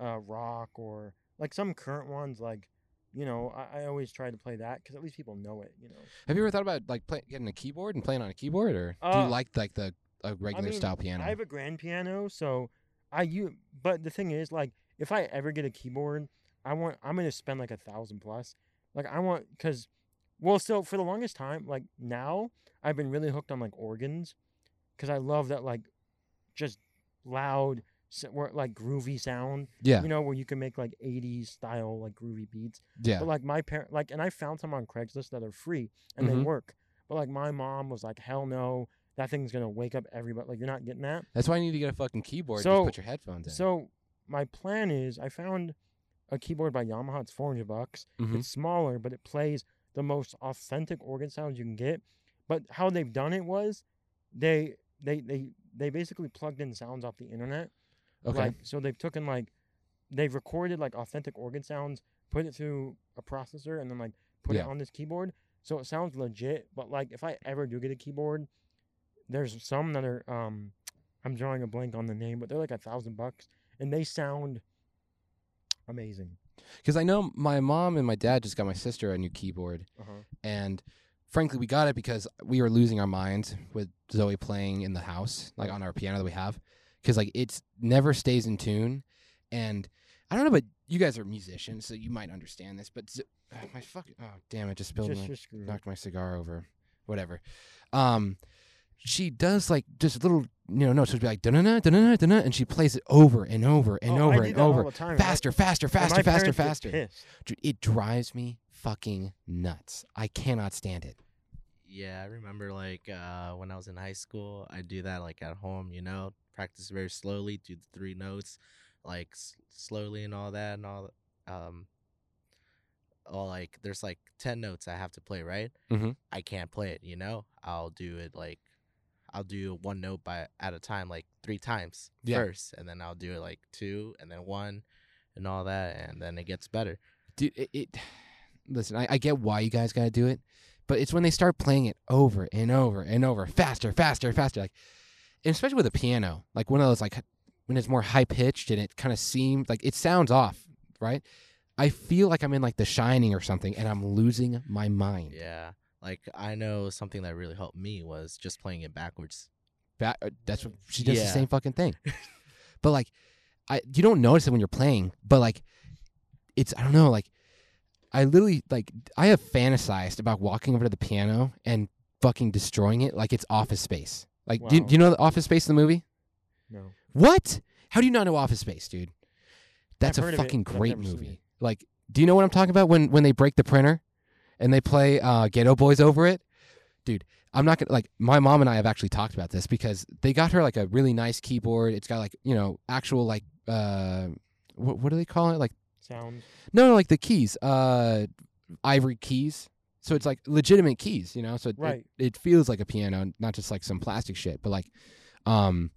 uh rock or like some current ones like you know I, I always try to play that because at least people know it. You know.
Have you ever thought about like play, getting a keyboard and playing on a keyboard or do
Uh,
you like like the a regular
I mean,
style piano?
I have a grand piano, so I use. But the thing is, like, if I ever get a keyboard, I want. I'm gonna spend like a thousand plus. Like, I want because, well, so for the longest time, like now, I've been really hooked on like organs, because I love that like, just loud, like groovy sound.
yeah.
You know, where you can make like '80s style like groovy beats.
yeah.
But like my parent, like, and I found some on Craigslist that are free and they
Mhm.
work. But like my mom was like, hell no, that thing's gonna wake up everybody. Like you're not getting that.
That's why you need to get a fucking keyboard.
So-
just put your headphones in.
So my plan is, I found a keyboard by Yamaha. It's 400 bucks.
Mhm.
It's smaller, but it plays the most authentic organ sounds you can get. But how they've done it was, they they they they basically plugged in sounds off the internet.
okay.
Like so they've taken like they've recorded like authentic organ sounds, put it through a processor, and then like put
Yeah.
it on this keyboard. So it sounds legit. But like if I ever do get a keyboard, there's some that are um I'm drawing a blank on the name, but they're like a thousand bucks and they sound amazing.
Because I know my mom and my dad just got my sister a new keyboard,
Uh-huh.
and frankly, we got it because we were losing our minds with Zoe playing in the house, like on our piano that we have, because like it's never stays in tune, and I don't know, but you guys are musicians, so you might understand this. But Z- my fucking oh damn it, just spilled
Just
my
just screw
knocked my cigar over, whatever. Um, she does like just little you know notes. She'll be like da na na da na na and she plays it over and over and
Oh, I
over and
that all
over,
the time.
Faster, faster, faster, faster, faster. Dude, it drives me fucking nuts. I cannot stand it.
Yeah, I remember like uh, when I was in high school, I do that like at home, you know, practice very slowly, do the three notes, like s- slowly and all that and all. Um, oh, like there's like ten notes I have to play, right?
Mhm.
I can't play it, you know. I'll do it like, I'll do one note by at a time, like three times
Yeah.
first, and then I'll do it like two, and then one, and all that, and then it gets better.
Dude, it, it listen, I, I get why you guys gotta do it, but it's when they start playing it over and over and over, faster, faster, faster. Like and especially with a piano, like one of those like when it's more high pitched and it kind of seems like it sounds off, right? I feel like I'm in like The Shining or something, and I'm losing my mind.
Yeah. Like I know something that really helped me was just playing it backwards.
Ba- uh, that's what she does the
Yeah.
same fucking thing. but like, I you don't notice it when you're playing, but like, it's I don't know like, I literally like I have fantasized about walking over to the piano and fucking destroying it like it's Office Space. Like, do, you-
Wow.
do you know the Office Space in the movie?
No.
What? How do you not know Office Space, dude? That's
I've
a
heard of it,
fucking
but I've
great
never seen
movie. Like, do you know what I'm talking about when when they break the printer and they play uh, Geto Boys over it? Dude, I'm not gonna like. My mom and I have actually talked about this because they got her like a really nice keyboard. It's got like you know actual like uh, what what do they call it? Like
Sounds.
no, no, like the keys, uh, ivory keys. So it's like legitimate keys, you know. So it, it-
Right.
it, feels like a piano, not just like some plastic shit. But like, um,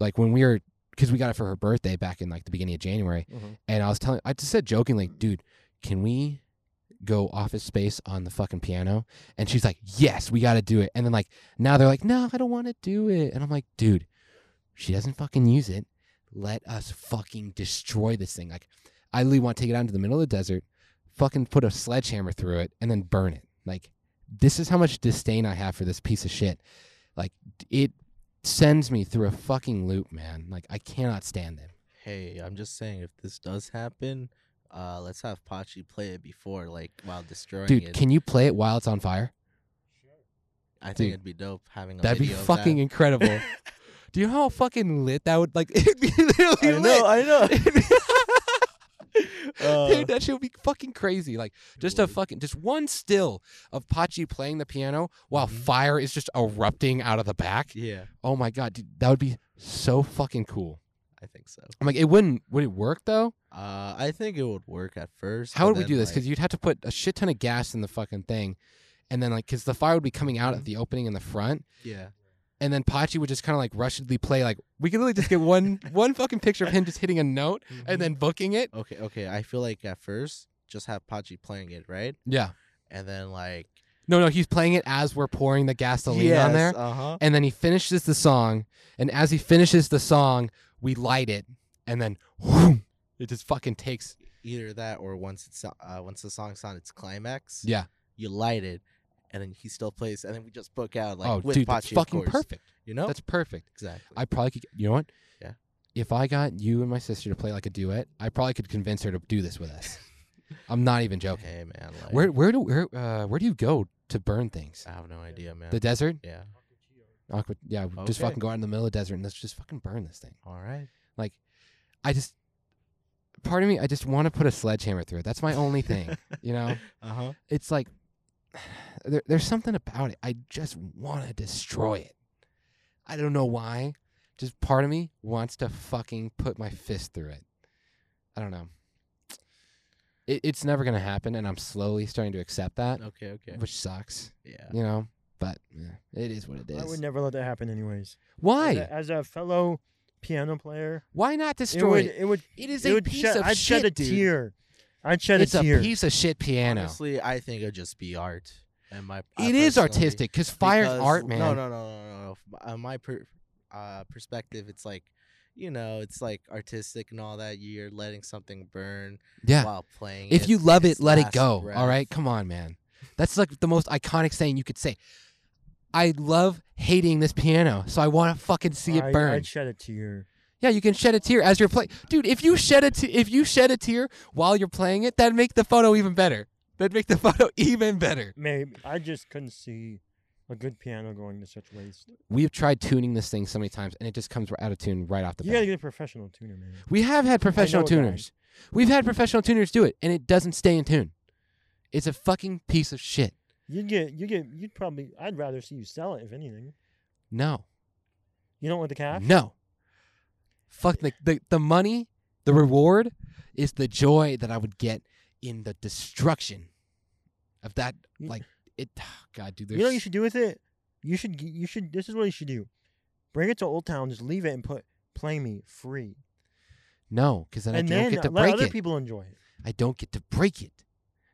like when we were, because we got it for her birthday back in like the beginning of January,
Mhm.
and I was telling, I just said jokingly, dude, can we go office space on the fucking piano and she's like yes we got to do it. And then like now they're like no i don't want to do it. And i'm like dude she doesn't fucking use it. Let us fucking destroy this thing. Like i literally want to take it out into the middle of the desert fucking put a sledgehammer through it and then burn it. Like this is how much disdain i have for this piece of shit. Like it sends me through a fucking loop man. Like i cannot stand them.
Hey, I'm just saying, if this does happen, uh, let's have Pachi play it before, like while destroying
dude
it.
can you play it while it's on fire
I think
dude,
it'd be dope having a
That'd be
video of
fucking
that.
incredible. Do you know how fucking lit that would like? It'd be literally
I
lit.
know, I know. Uh,
Dude, that shit would be fucking crazy. Like just a fucking just one still of Pachi playing the piano while
Mhm.
fire is just erupting out of the back.
yeah,
Oh my god, dude, that would be so fucking cool.
I think so.
I'm like, it wouldn't. Would it work though?
Uh, I think it would work at first.
How would we do this? Because you'd have to put a shit ton of gas in the fucking thing, and then like, because the fire would be coming out at
Mhm.
the opening in the front,
yeah,
and then Pachi would just kind of like rushedly play. Like we could really just get one one fucking picture of him just hitting a note and
Mhm.
then booking it.
okay, okay. I feel like at first just have Pachi playing it, right?
Yeah.
And then like
No, no, he's playing it as we're pouring the gasoline on there.
Uh huh.
And then he finishes the song, and as he finishes the song, we light it, and then whoom, it just fucking takes.
Either that or once it's uh once the song's on its climax,
Yeah.
you light it, and then he still plays, and then we just book out like
oh,
with
dude,
Pachi,
that's fucking perfect.
You know,
That's perfect.
exactly.
I probably could. You know what?
Yeah.
If I got you and my sister to play like a duet, I probably could convince her to do this with us. I'm not even joking.
hey man, like,
Where where do where uh, where do you go to burn things?
I have no idea, man.
The desert?
yeah.
Aqua, yeah, just
Okay.
fucking go out in the middle of the desert and let's just fucking burn this thing.
All right.
Like, I just, part of me, I just want to put a sledgehammer through it. That's my only thing. you know,
Uh huh.
it's like there, there's something about it. I just want to destroy it. I don't know why. Just part of me wants to fucking put my fist through it. I don't know. It, it's never gonna happen, and I'm slowly starting to accept that,
Okay. Okay.
which sucks.
Yeah.
You know, but yeah, it is what it
I would never let that happen, anyways.
Why?
As a, as a fellow piano player,
Why not
it
destroy
would,
it?
it would,
It is
it
a
would
piece
shed,
of
I'd
shit,
shed a
dude.
tear. I'd shed
It's
a
a piece of shit piano.
Honestly, I think it'd just be art. And my
It
I
is
personally-
artistic because fire's
because-
art, man.
No, no, no, no, no. no. Uh, my per, uh, perspective, it's like, you know, it's like artistic and all that. You're letting something burn
Yeah.
while playing.
If
it,
you love it, let it go.
breath.
All right, come on, man. That's like the most iconic saying you could say. I love hating this piano, so I want to fucking see it burn.
I'd shed a tear.
yeah, you can shed a tear as you're playing, dude. If you shed a te- if you shed a tear while you're playing it, that'd make the photo even better. That'd make the photo even better.
Maybe I just couldn't see a good piano going to such waste.
We've tried tuning this thing so many times, and it just comes out of tune right off the bat.
You
bat.
gotta get a professional tuner, man.
We have had professional tuners. We've had professional tuners do it, and it doesn't stay in tune. It's a fucking piece of shit.
You'd get, you get, you'd probably. I'd rather see you sell it, if anything.
No,
You don't want the cash.
no. Fuck the, the the money, the reward is the joy that I would get in the destruction of that. Like it, ah, God, dude. There's
You know what you should do with it? You should, you should. This is what you should do. Bring it to Old Town. Just leave it and put "Play Me" free,
no, because then
and
I don't get to
let
break
other
it.
people enjoy it.
I don't get to break it.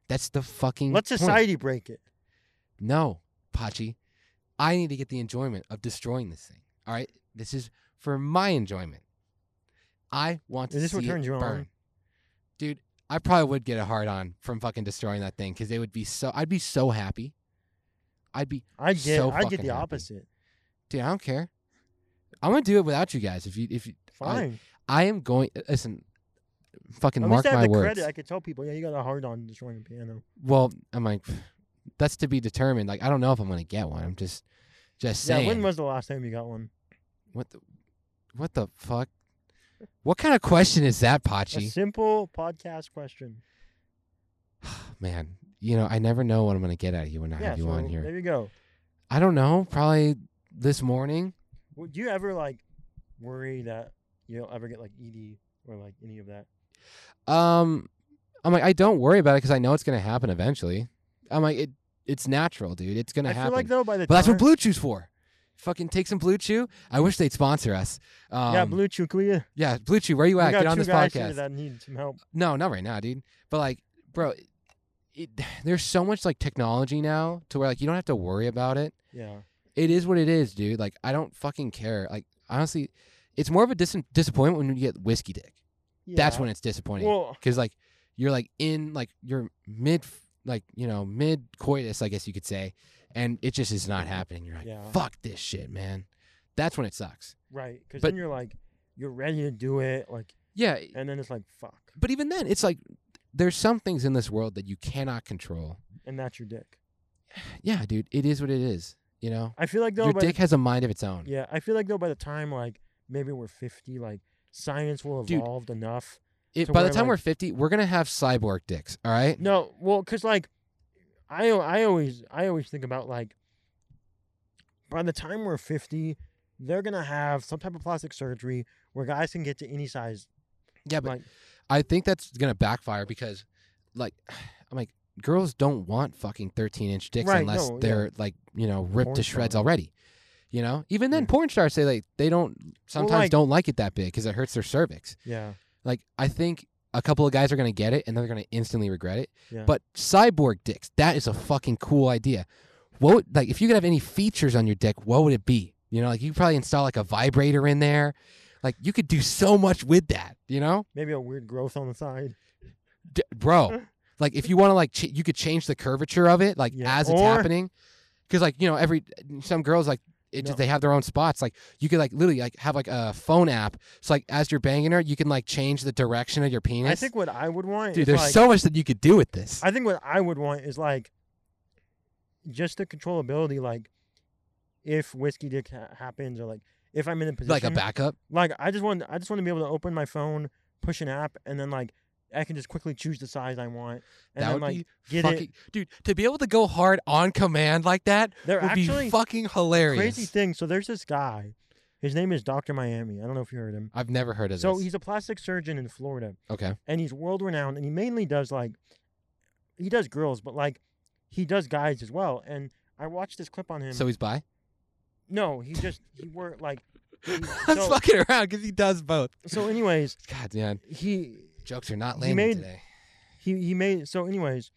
That's the fucking.
Let
point.
society break it.
No, Pachi. I need to get the enjoyment of destroying this thing. All right, this is for my enjoyment. I want to
Is this
see
what turns
it
you on?
burn, dude. I probably would get a hard on from fucking destroying that thing because it would be so. I'd be so happy. I'd be,
I get,
So
I get the
happy.
opposite.
dude. I don't care. I'm gonna do it without you guys. If you, if you, I,
Fine.
I am going. Uh, listen, fucking
At
mark
least I
my
have the
words.
credit. I could tell people, yeah, you got a hard on destroying a piano.
well, I'm like, that's to be determined. Like, I don't know if I'm gonna get one. I'm just, just saying.
Yeah. When was the last time you got one?
What the what the fuck? What kind of question is that,
A simple podcast question.
Man, you know, I never know what I'm gonna get out of you when I
yeah.
have you
so
on here.
There you go.
I don't know, probably this morning.
Would you ever like worry that you'll ever get like ED or like any of that?
Um I'm like I don't worry about it because I know it's gonna happen eventually. I'm like it it's natural, dude. It's gonna
I
happen.
feel like though by the
but that's what BlueChew's for. Fucking take some BlueChew. I wish they'd sponsor us. Um,
yeah, BlueChew, can we, uh,
Yeah, BlueChew, where you at? Get on this podcast.
that need some help.
No, not right now, dude. But like, bro, it, there's so much like technology now to where like you don't have to worry about it.
Yeah.
It is what it is, dude. Like I don't fucking care. Like honestly, it's more of a dis- disappointment when you get whiskey dick. That's when it's disappointing.
Well,
because like you're like in like you're mid like you know mid coitus, I guess you could say, and it just is not happening. You're like,
Yeah.
fuck this shit, man. That's when it sucks.
right. Because then you're like, you're ready to do it, like,
Yeah,
and then it's like, fuck,
but even then, it's like there's some things in this world that you cannot control.
and that's your dick.
Yeah, dude, it is what it is. You know,
I feel like though,
your dick has a mind of its own.
Yeah, I feel like though, by the time like maybe we're 50, like science will
Dude.
evolved enough.
If,
to
by the time
like-
we're 50, we're gonna have cyborg dicks. All right.
No, well, cause like, I I always I always think about like, by the time we're 50, they're gonna have some type of plastic surgery where guys can get to any size.
Yeah, but
Like,
I think that's gonna backfire because, like, I'm like, girls don't want fucking 13 inch dicks
Right,
unless
no,
they're like, you know, ripped
Porn
to shreds
star.
already. You know, even then,
Yeah.
porn stars say like they don't sometimes
like-
don't like it that big because it hurts their cervix.
yeah,
Like, I think a couple of guys are gonna get it and they're gonna instantly regret it.
yeah.
But cyborg dicks, that is a fucking cool idea. What would, like if you could have any features on your dick, what would it be? You know, like you could probably install like a vibrator in there. Like you could do so much with that. You know.
maybe a weird growth on the side.
D- bro like if you want to like ch- you could change the curvature of it like
Yeah,
as it's
or-
happening because like you know every some girls like it
No.
they have their own spots like you could like literally like have like a phone app so like as you're banging her you can like change the direction of your penis.
I think what I would want
dude
is
there's
like,
so much that you could do with this.
I think what I would want is like just the controllability, like if whiskey dick ha- happens or like if I'm in a position
like a backup?
Like I just want I just want to be able to open my phone, push an app, and then like I can just quickly choose the size I want, and
that
then
would
like
be
get
fucking
it.
dude to be able to go hard on command like that
They're
would
actually
be fucking hilarious
crazy thing. So there's this guy. His name is Doctor Miami. I don't know if you heard him.
i've never heard of this.
So he's a plastic surgeon in Florida,
okay
and he's world renowned. And he mainly does like he does girls, but like he does guys as well. And I watched this clip on him.
so he's bi
no, he just he worked like. he-
i'm
so,
fucking around because he does both
so anyways,
god man
he
jokes are not
He made-
today.
he he made so anyways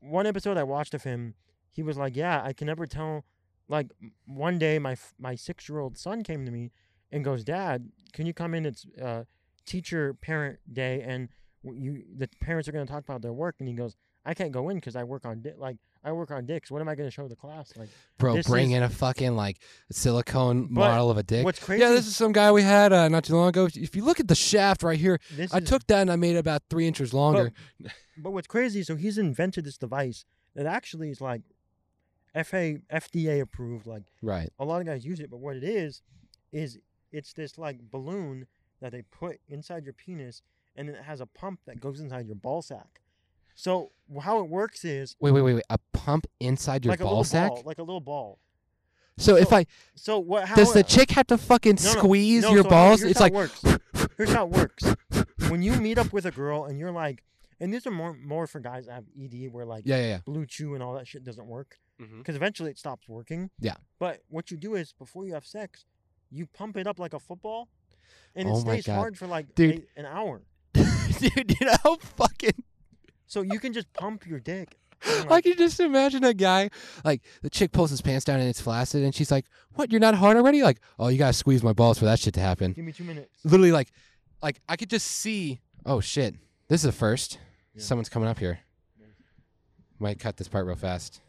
one episode i watched of him he was like yeah i can never tell like one day my my six year old son came to me and goes dad can you come in? It's uh teacher parent day and you the parents are going to talk about their work and he goes i can't go in because i work on di- like i work on dicks what am i going to show the class like
Bro, bring
is-
in a fucking like silicone
But
model of a dick.
what's crazy
Yeah, this is some guy we had uh, not too long ago. If you look at the shaft right here,
this
I
is-
took that and I made it about three inches longer.
But what's crazy, so he's invented this device that actually is like FA FDA approved. Like
right.
a lot of guys use it, but what it is, is it's this like balloon that they put inside your penis, and it has a pump that goes inside your ball sack. So how it works is
Wait, wait, wait, wait. A pump inside your
like
ball sack.
ball, like a little ball.
So, if I
So what? How
does the chick have to fucking
No, no,
squeeze
no,
your
so how-
balls?
here's
It's
how
like
it works. Here's how it works. When you meet up with a girl and you're like, and these are more more for guys that have ED, where like
yeah, yeah,
BlueChew and all that shit doesn't work.
Mm-hmm. yeah.
Because eventually it stops working.
Yeah.
But what you do is before you have sex, you pump it up like a football, and it
Oh
stays hard for like
Dude.
eight- an hour.
Dude, you know how fucking.
So you can just pump your dick. Oh and,
I
like,
can just imagine a guy like the chick pulls his pants down and it's flaccid, and she's like, "What? You're not hard already?" Like, "Oh, you gotta squeeze my balls for that shit to happen."
Give me two minutes.
literally like like I could just see oh shit. This is a first.
Yeah.
Someone's coming up here. Might cut this part real fast.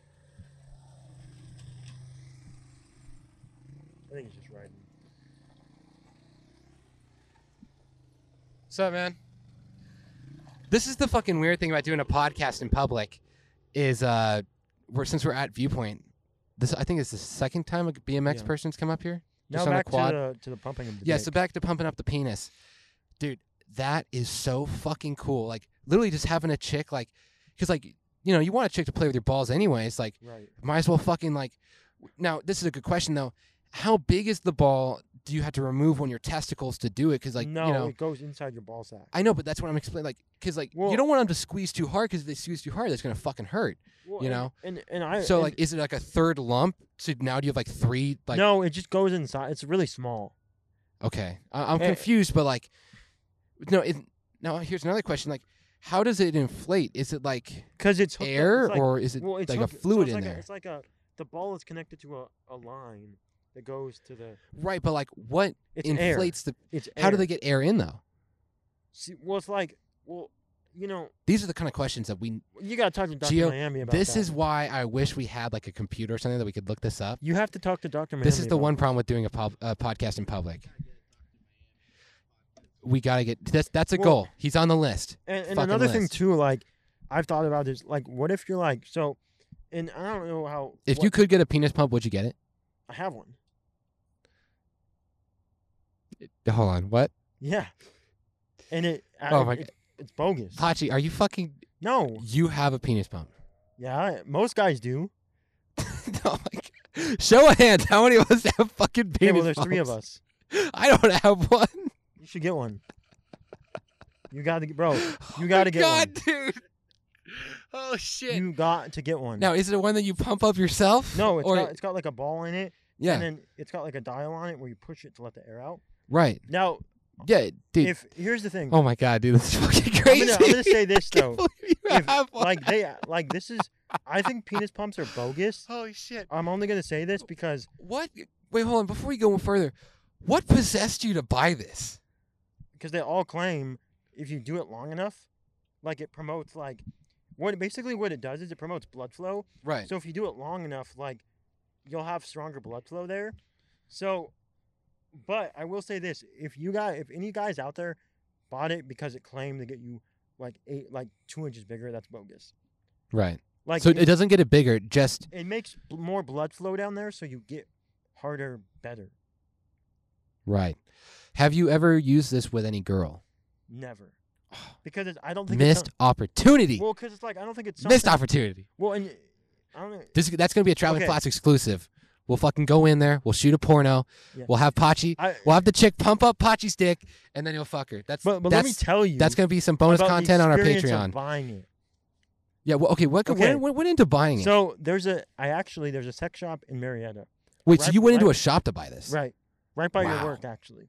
I think he's just riding.
What's up, man? This is the fucking weird thing about doing a podcast in public is uh we're since we're at Viewpoint. This I think is the second time a BMX
Yeah.
person's come up here.
Now
Just on a
back to
quad.
the to the pumping of the
Yeah,
dick.
so back to pumping up the penis. Dude, that is so fucking cool. Like literally just having a chick like cuz like you know, you want a chick to play with your balls anyway. It's like
right.
might as well fucking like now this is a good question though how big is the ball do you have to remove one of your testicles to do it because like
no,
you know
it goes inside your ball sack.
i know but that's what i'm explaining like because like
Well-
you don't want them to squeeze too hard because if they squeeze too hard that's gonna fucking hurt
Well,
you know?
and and I
so
and-
like is it like a third lump so now do you have like three like
no, it just goes inside. It's really small.
okay I- i'm
Eh.
confused but like no it, now here's another question like how does it inflate? Is it like
Because it's up-
air
it's like-
or is it
well,
like a
hooked- so
fluid
it's
in
like
there?
A, it's like a the ball is connected to a, a line that goes to the.
right, but like what
It's air.
inflates the?
It's
How do they get air in though?
See, well, it's like well, you know,
These are the kind of questions that we.
you got to talk to Dr.
Gio,
Miami about
This
that.
is why I wish we had like a computer or something that we could look this up.
you have to talk to Dr. Miami.
This is the one problem with doing a pub, uh, podcast in public. We gotta get that's that's a
Well-
goal. He's on the list.
And, and another thing too, like I've thought about this. like, what if you're like so, and I don't know how.
If
what-
you could get a penis pump, would you get it?
I have one.
Hold on, what?
Yeah. And it.
Oh
I,
my
it, It's bogus.
Pachi, are you fucking?
No.
You have a penis pump?
Yeah. Most guys do.
oh my god! Show of hands. How many of us have fucking penis?
Okay, well, there's three of us.
I don't have one.
You should get one. You got to get, bro. You got to oh get
Oh God,
one.
dude. Oh shit.
You got to get one.
now, is it one that you pump up yourself?
No, it's
or
got it's got like a ball in it,
yeah,
and then it's got like a dial on it where you push it to let the air out.
Right.
Now,
Yeah, dude.
if here's the thing,
oh my god, dude, this is fucking
I'm
crazy.
gonna, I'm gonna say this though. If, like they like this is, I think penis pumps are bogus.
Holy shit!
I'm only gonna say this because
What? Wait, hold on. Before we go further, what possessed you to buy this?
because they all claim if you do it long enough, like it promotes like what basically what it does is it promotes blood flow.
Right.
So if you do it long enough, like you'll have stronger blood flow there. So, but I will say this: if you got, if any guys out there bought it because it claimed to get you like eight, like two inches bigger, that's bogus.
right.
Like
so
it,
it doesn't get it bigger. Just
it makes more blood flow down there, so you get harder, better.
right. Have you ever used this with any girl?
Never, because it's, I don't think
Missed
It's
opportunity.
well, because it's like I don't think it's
Missed opportunity.
Well, and I don't know.
This that's gonna be a traveling
Okay.
class exclusive. We'll fucking go in there. We'll shoot a porno.
Yeah.
We'll have Pachi.
I,
We'll have the chick pump up Pachi's dick, and then he'll fuck her. That's
but but let me tell you,
that's gonna be some bonus content on our Patreon.
Buying it.
Yeah. Well, okay. What
Okay.
When, went into buying it?
So there's a I actually there's a sex shop in Marietta.
Wait. So you went into a shop to buy this?
Right. Right by
Wow.
your work actually.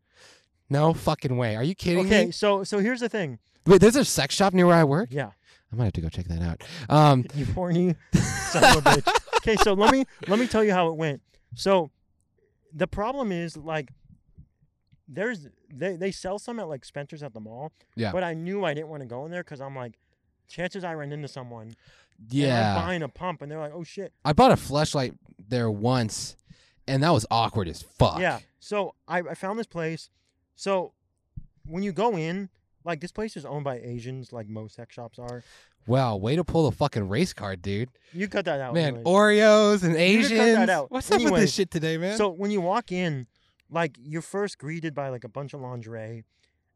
No fucking way. Are you kidding
Okay,
me? Okay.
So so here's the thing.
Wait. There's a sex shop near where I work.
Yeah.
I might have to go check that out. Um.
You horny son of a bitch. Okay, so let me let me tell you how it went. So the problem is like there's they they sell some at like Spencer's at the mall.
Yeah.
But I knew I didn't want to go in there because I'm like, chances I run into someone.
yeah.
buying a pump and they're like, oh shit.
I bought a Fleshlight there once, and that was awkward as fuck.
Yeah. So I, I found this place. So when you go in, like this place is owned by Asians, like most sex shops are.
Wow. Way to pull the fucking race card, dude.
You cut that out.
Man,
anyways.
Oreos and
You cut that
Asians.
out.
What's up with this shit today, man?
So when you walk in, like you're first greeted by like a bunch of lingerie,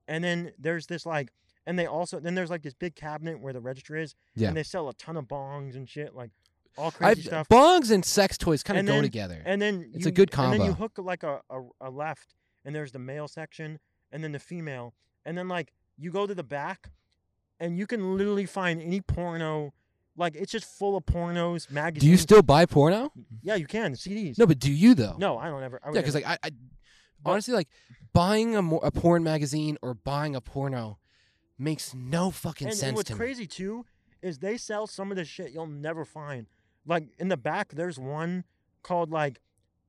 and then there's this like, and they also then there's like this big cabinet where the register is,
Yeah.
and they sell a ton of bongs and shit, like all crazy stuff.
bongs and sex toys kind of go together.
And then
It's a
you-
good
And then you hook like a, a a left, and there's the male section, and then the female, and then like you go to the back, and you can literally find any porno. Like it's just full of pornos, magazines.
do you still buy porno?
Yeah, you can CDs.
No, but do you though?
no, I don't ever. I
Yeah, because like I, I honestly like buying a, mo- a porn magazine or buying a porno makes no fucking
and, and
sense
what's
to me.
crazy too is they sell some of the shit you'll never find. Like in the back, there's one called like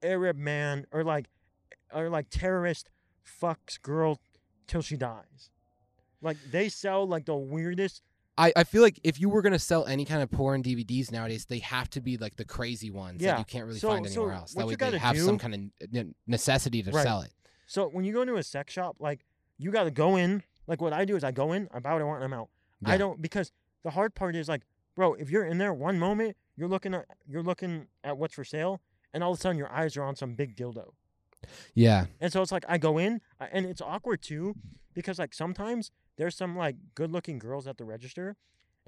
Arab man or like or like terrorist fucks girl till she dies. Like they sell like the weirdest.
I, I feel like if you were gonna sell any kind of porn DVDs nowadays, they have to be like the crazy ones that
Yeah.
you can't really
So-
find
so
anywhere else.
what
That way
you
they
gotta
have some kind of necessity to
Right.
sell it.
So when you go into a sex shop, like you got to go in. Like what I do is I go in, I buy what I want, and I'm out.
Yeah.
I don't because the hard part is like, bro, if you're in there one moment, you're looking at you're looking at what's for sale, and all of a sudden your eyes are on some big dildo.
Yeah.
And so it's like I go in, I- and it's awkward too, because like sometimes there's some like good-looking girls at the register,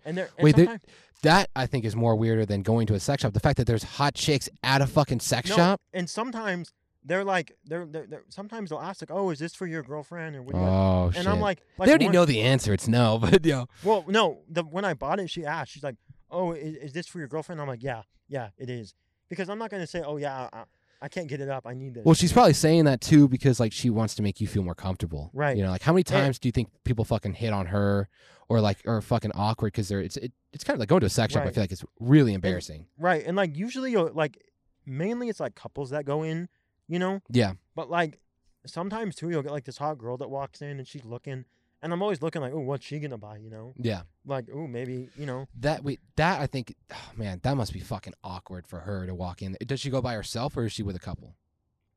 and they're
Wait, there- That I think is more weirder than going to a sex shop. The fact that there's hot chicks at a fucking sex
no,
shop.
and sometimes they're like they're, they're, they're sometimes they'll ask like, oh, is this for your girlfriend or what? do you oh, want?"
Oh
and
shit.
I'm like, like
they already
one-
know the answer. It's no, but yeah.
Well, no, the when I bought it, she asked. She's like, "Oh, is, is this for your girlfriend?" I'm like, "Yeah, yeah, it is." Because I'm not gonna say, "Oh, yeah, I, I can't get it up. I need this.
Well, she's probably saying that too because like she wants to make you feel more comfortable.
Right.
You know, like how many
And-
times do you think people fucking hit on her or like or fucking awkward because they're it's it, it's kind of like going to a sex shop. I feel like it's really embarrassing.
right, and like usually, like mainly it's like couples that go in, you know.
Yeah.
But like sometimes too, you'll get like this hot girl that walks in and she's looking, and I'm always looking like, oh, what's she gonna buy? You know,
Yeah.
like oh, maybe you know.
That wait, that I think, oh, man, that must be fucking awkward for her to walk in. Does she go by herself or is she with a couple?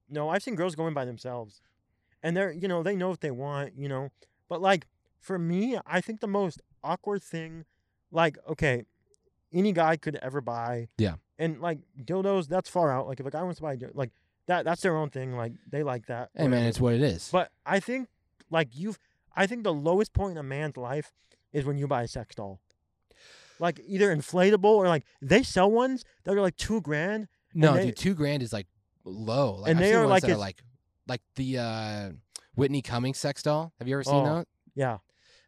No, I've seen girls going by themselves, and they're you know they know what they want, you know. But like for me, I think the most awkward thing, like okay, any guy could ever buy.
Yeah.
And like dildos, that's far out. Like if a guy wants to buy, a dil- like that, that's their own thing. Like they like that.
Hey man, it's what it is.
But I think like you've, I think the lowest point in a man's life is when you buy a sex doll. Like either inflatable or like they sell ones that are like two grand.
no,
they-
dude, two grand is like low. Like,
And
I've
they are
ones
like
that are like like the uh Whitney Cummings sex doll. Have you ever seen
Oh,
that?
Yeah.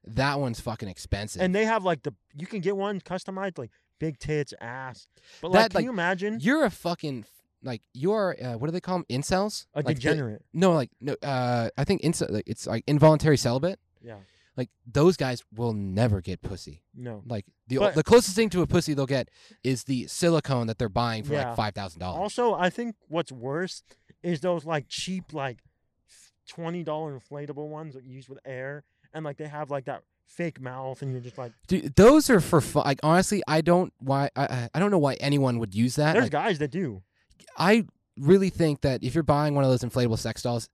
That one's fucking expensive.
And they have like the you can get one customized like big tits, ass. But
That,
like, can
like,
you imagine
You're a fucking like you're uh, what do they call them? Incels?
a
like
degenerate?
no, like no. Uh, I think incel. Like, it's like involuntary celibate.
yeah.
Like those guys will never get pussy.
No.
Like the
But-
the closest thing to a pussy they'll get is the silicone that they're buying for
Yeah.
like five thousand dollars.
Also, I think what's worse is those like cheap like twenty dollar inflatable ones that you use with air, and like they have like that fake mouth, and you're just like,
Dude, those are for fun. Like honestly, I don't why I I- I don't know why anyone would use that.
there's
Like,
guys that do.
I really think that if you're buying one of those inflatable sex dolls,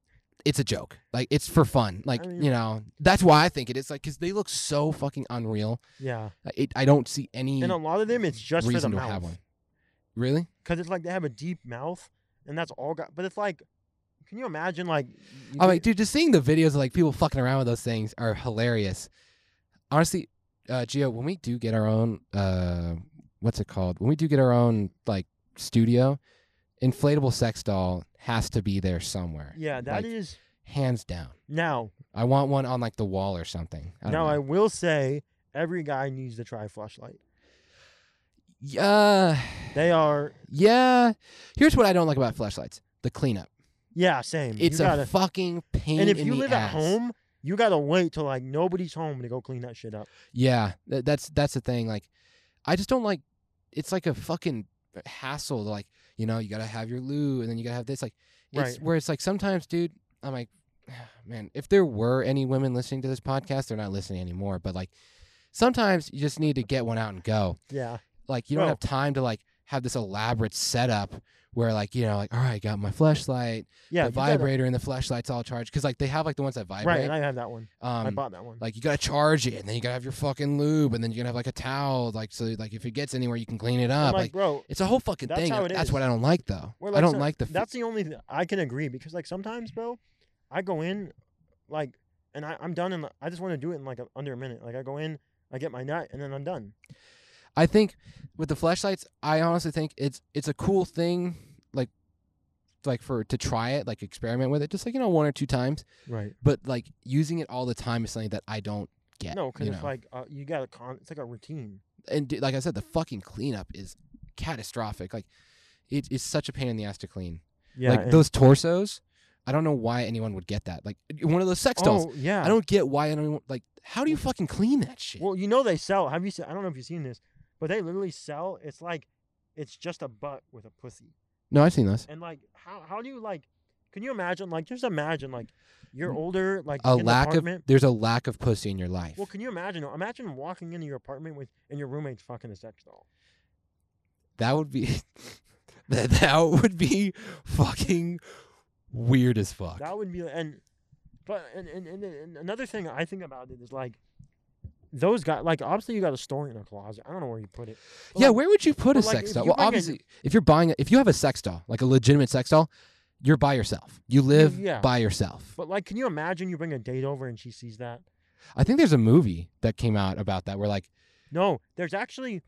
it's a joke. Like it's for fun. Like
I mean-
you know, that's why I think it is. Like because they look so fucking unreal.
Yeah.
It, I don't see any
And a lot of them, it's just for the
to
mouth.
have one. Really?
because it's like they have a deep mouth, and that's all. Got, but it's like, can you imagine like? you
I'm like, dude, just seeing the videos of like people fucking around with those things are hilarious. Honestly, uh, Gio, when we do get our own, uh, what's it called? When we do get our own like studio, inflatable sex doll has to be there somewhere.
yeah, that
like,
is
hands down.
now.
I want one on like the wall or something. I
Now I will say, every guy needs to try a Fleshlight.
yeah,
They are,
yeah. Here's what I don't like about Fleshlights: the cleanup.
yeah, same.
It's
you
a
gotta,
fucking pain.
and if you live
ass.
at home, you gotta wait till like nobody's home to go clean that shit up.
Yeah, th- that's that's the thing. Like, I just don't like. It's like a fucking hassle. To like, you know, you gotta have your loo, and then you gotta have this. Like, it's
Right.
where it's like sometimes, dude. I'm like, man, if there were any women listening to this podcast, they're not listening anymore. But like, sometimes you just need to get one out and go.
Yeah,
Like, you don't
Well-
have time to like have this elaborate setup where like you know like all right, I got my Fleshlight,
yeah.
the vibrator, and the Fleshlight's all charged because like they have like the ones that vibrate.
right, and I have that one.
um,
I bought that one.
like you gotta charge it, and then you gotta have your fucking lube, and then you're gonna have like a towel, like so like if it gets anywhere, you can clean it up.
like,
Like,
bro,
it's a whole fucking
that's
thing.
how it
That's
is.
what I don't like though.
We're
I don't
so-
like the.
That's the only th- I can agree because like sometimes, bro, I go in, like, and I, I'm done and I just want to do it in like a, under a minute. Like I go in, I get my nut, and then I'm done.
I think with the Fleshlights, I honestly think it's it's a cool thing, like like for to try it, like experiment with it, just like you know one or two times.
Right.
But like using it all the time is something that I don't get.
No, because
you
it's
know?
like uh, you got to con. It's like a routine.
and d- like I said, the fucking cleanup is catastrophic. Like it is such a pain in the ass to clean.
Yeah.
like those torsos. I don't know why anyone would get that. Like one of those sex dolls.
Oh yeah.
I don't get why anyone like. How do you fucking clean that shit?
Well, you know they sell. Have you seen? I don't know if you've seen this, but they literally sell. It's like, it's just a butt with a pussy.
no, I've seen those.
And like, how how do you like? Can you imagine? Like, just imagine like, you're older, like
A lack of
apartment.
there's a lack of pussy in your life.
Well, can you imagine? Imagine walking into your apartment with and your roommate's fucking a sex doll.
that would be that, that would be fucking weird as fuck.
That would be and, but and, and, and, and another thing I think about it is like, those guys like obviously you got to store in a closet. I don't know where you put it. But,
yeah,
like,
where would you put a
like,
sex doll? Well, obviously, if you're buying if you have a sex doll, like a legitimate sex doll, you're by yourself. You live
yeah.
by yourself.
But like, can you imagine you bring a date over and she sees that?
I think there's a movie that came out about that where like
No, there's actually.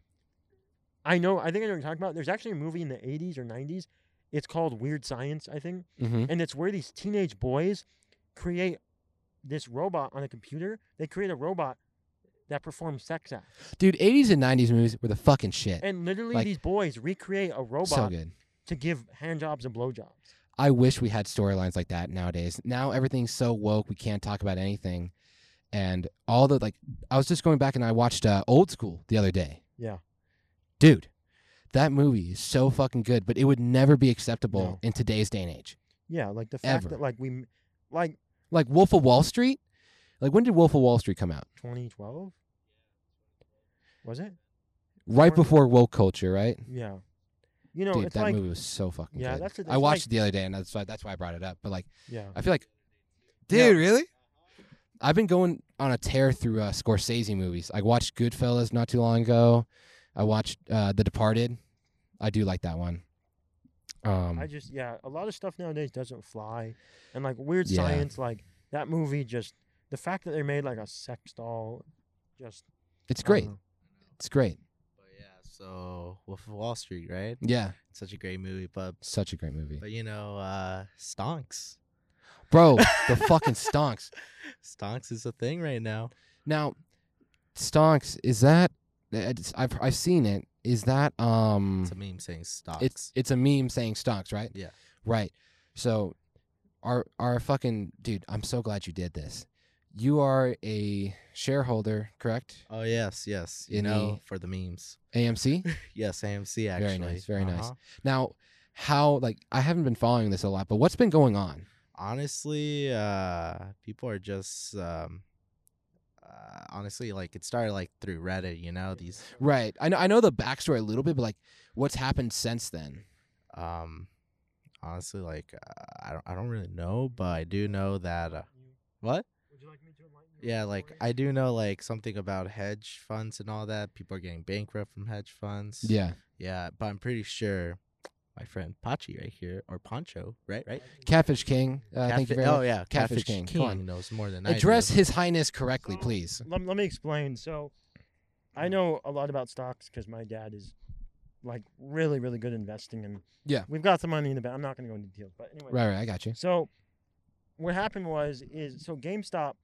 I know. I think I know what you're talking about. There's actually a movie in the 80s or 90s. It's called Weird Science, I think,
mhm.
and it's where these teenage boys create this robot on a computer. They create a robot that performs sex acts,
dude, 80s and 90s movies were the fucking shit.
and literally
Like-
these boys recreate a robot
so good.
to give hand jobs and blowjobs.
I wish we had storylines like that nowadays. Now everything's so woke, we can't talk about anything. And all the like, I was just going back and I watched uh, Old School the other day.
Yeah.
Dude, that movie is so fucking good, but it would never be acceptable
No.
in today's day and age.
Yeah, like the fact
Ever.
that like we m- like
Like Wolf of Wall Street. Like when did Wolf of Wall Street come out?
2012 was it?
Right
Or-
before woke culture, right?
Yeah. You know,
Dude, that
like
movie was so fucking
Yeah,
good.
that's the-
I watched
like-
it the other day, and that's why that's why I brought it up. But like,
yeah.
I feel like,
Yeah.
dude, really? I've been going on a tear through uh, Scorsese movies. I watched Goodfellas not too long ago. I watched uh, The Departed. I do like that one. Um,
I just yeah, a lot of stuff nowadays doesn't fly, and like weird
Yeah.
science, like that movie. Just the fact that they made like a sex doll, just
it's great.
know.
It's great.
But yeah, so Wolf of Wall Street, right?
Yeah,
Such a great movie, but
such a great movie,
but you know, uh stonks.
bro. the fucking stonks.
Stonks is a thing right now.
Now, stonks is that? it's- I've I've seen it. Is that um?
It's a meme saying stonks.
It's it's a meme saying stonks, right?
Yeah.
Right. So, our our fucking dude, I'm so glad you did this. You are a shareholder, correct?
oh yes, yes. You
In
know, for the memes.
AMC.
Yes, AMC actually.
Very nice, very nice.
Uh-huh.
now, how like I haven't been following this a lot, but what's been going on?
honestly uh people are just um uh, honestly like it started like through reddit you know these
Right. I know I know the backstory a little bit, but like, what's happened since then?
um honestly like uh, i don't i don't really know but i do know that uh, what
Would you like me to enlighten you on
yeah like i do know like something about hedge funds and all that people are getting bankrupt from hedge funds
Yeah.
yeah but i'm pretty sure my friend pachi right here or poncho right right
Catfish King. Uh, thank you
Catfi-
very
oh
much.
yeah
Catfish
catfish,
King,
king,
come on.
knows more than I do.
Address His Highness correctly,
So,
please.
Let, let me explain. So, I know a lot about stocks because my dad is like really, really good at investing, and
Yeah.
we've got some money in the bank. I'm not going to go into details, but anyway.
Right, right. I got you.
So, what happened was is so GameStop,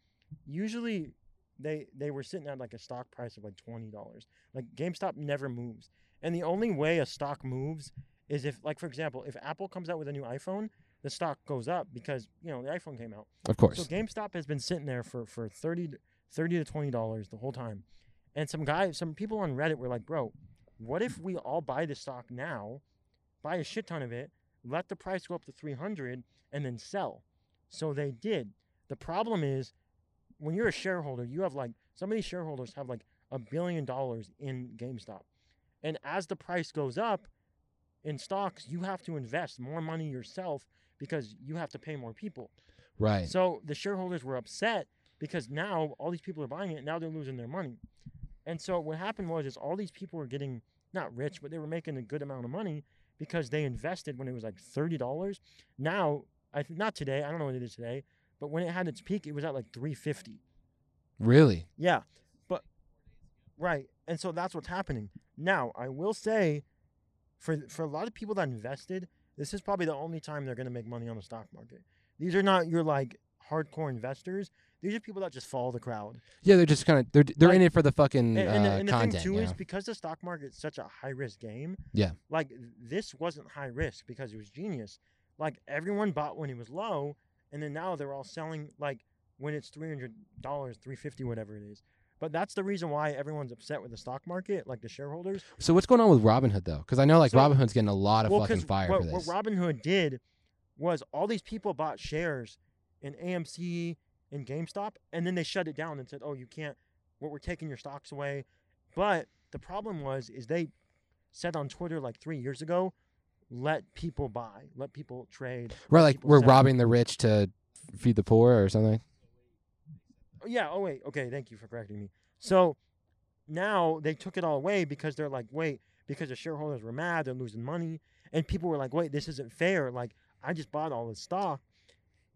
usually they they were sitting at like a stock price of like twenty dollars. Like GameStop never moves, and the only way a stock moves is if, like for example, if Apple comes out with a new iPhone, the stock goes up because you know the iPhone came out.
Of course.
So GameStop has been sitting there for for 30 to, 30 to 20 dollars the whole time. And some guy some people on Reddit were like, "Bro, what if we all buy the stock now, buy a shit ton of it, let the price go up to 300 and then sell?" So they did. The problem is when you're a shareholder, you have like some of these shareholders have like a billion dollars in GameStop. And as the price goes up in stocks, you have to invest more money yourself because you have to pay more people.
right.
So the shareholders were upset because now all these people are buying it. and Now they're losing their money. And so what happened was is all these people were getting not rich, but they were making a good amount of money because they invested when it was like thirty dollars. Now, I th- not today. I don't know what it is today, but when it had its peak, it was at like three fifty.
really?
Yeah, but right, and so that's what's happening now. I will say, for for a lot of people that invested, this is probably the only time they're going to make money on the stock market. These are not your like hardcore investors. These are people that just follow the crowd.
Yeah, they're just kind of they're they're in it for the fucking
And, and the,
uh,
and the
content.
thing too
you
is because the stock market is such a high risk game.
Yeah.
Like this wasn't high risk because it was genius. Like everyone bought when it was low, and then now they're all selling like when it's three hundred dollars, three fifty, whatever it is. But that's the reason why everyone's upset with the stock market, like the shareholders.
So what's going on with Robinhood though? Because I know like
So-
Robinhood's getting a lot of
well,
fucking fire
what,
for this.
what Robinhood did was all these people bought shares in AMC and GameStop, and then they shut it down and said, "Oh, you can't. What we're taking your stocks away." But the problem was, is they said on Twitter like three years ago, "Let people buy, let people trade."
right, like we're
sell."
robbing the rich to feed the poor or something.
Oh, Yeah. Oh wait. Okay. Thank you for correcting me. So now they took it all away because they're like, wait, because the shareholders were mad, they're losing money, and people were like, wait, this isn't fair. Like I just bought all this stock,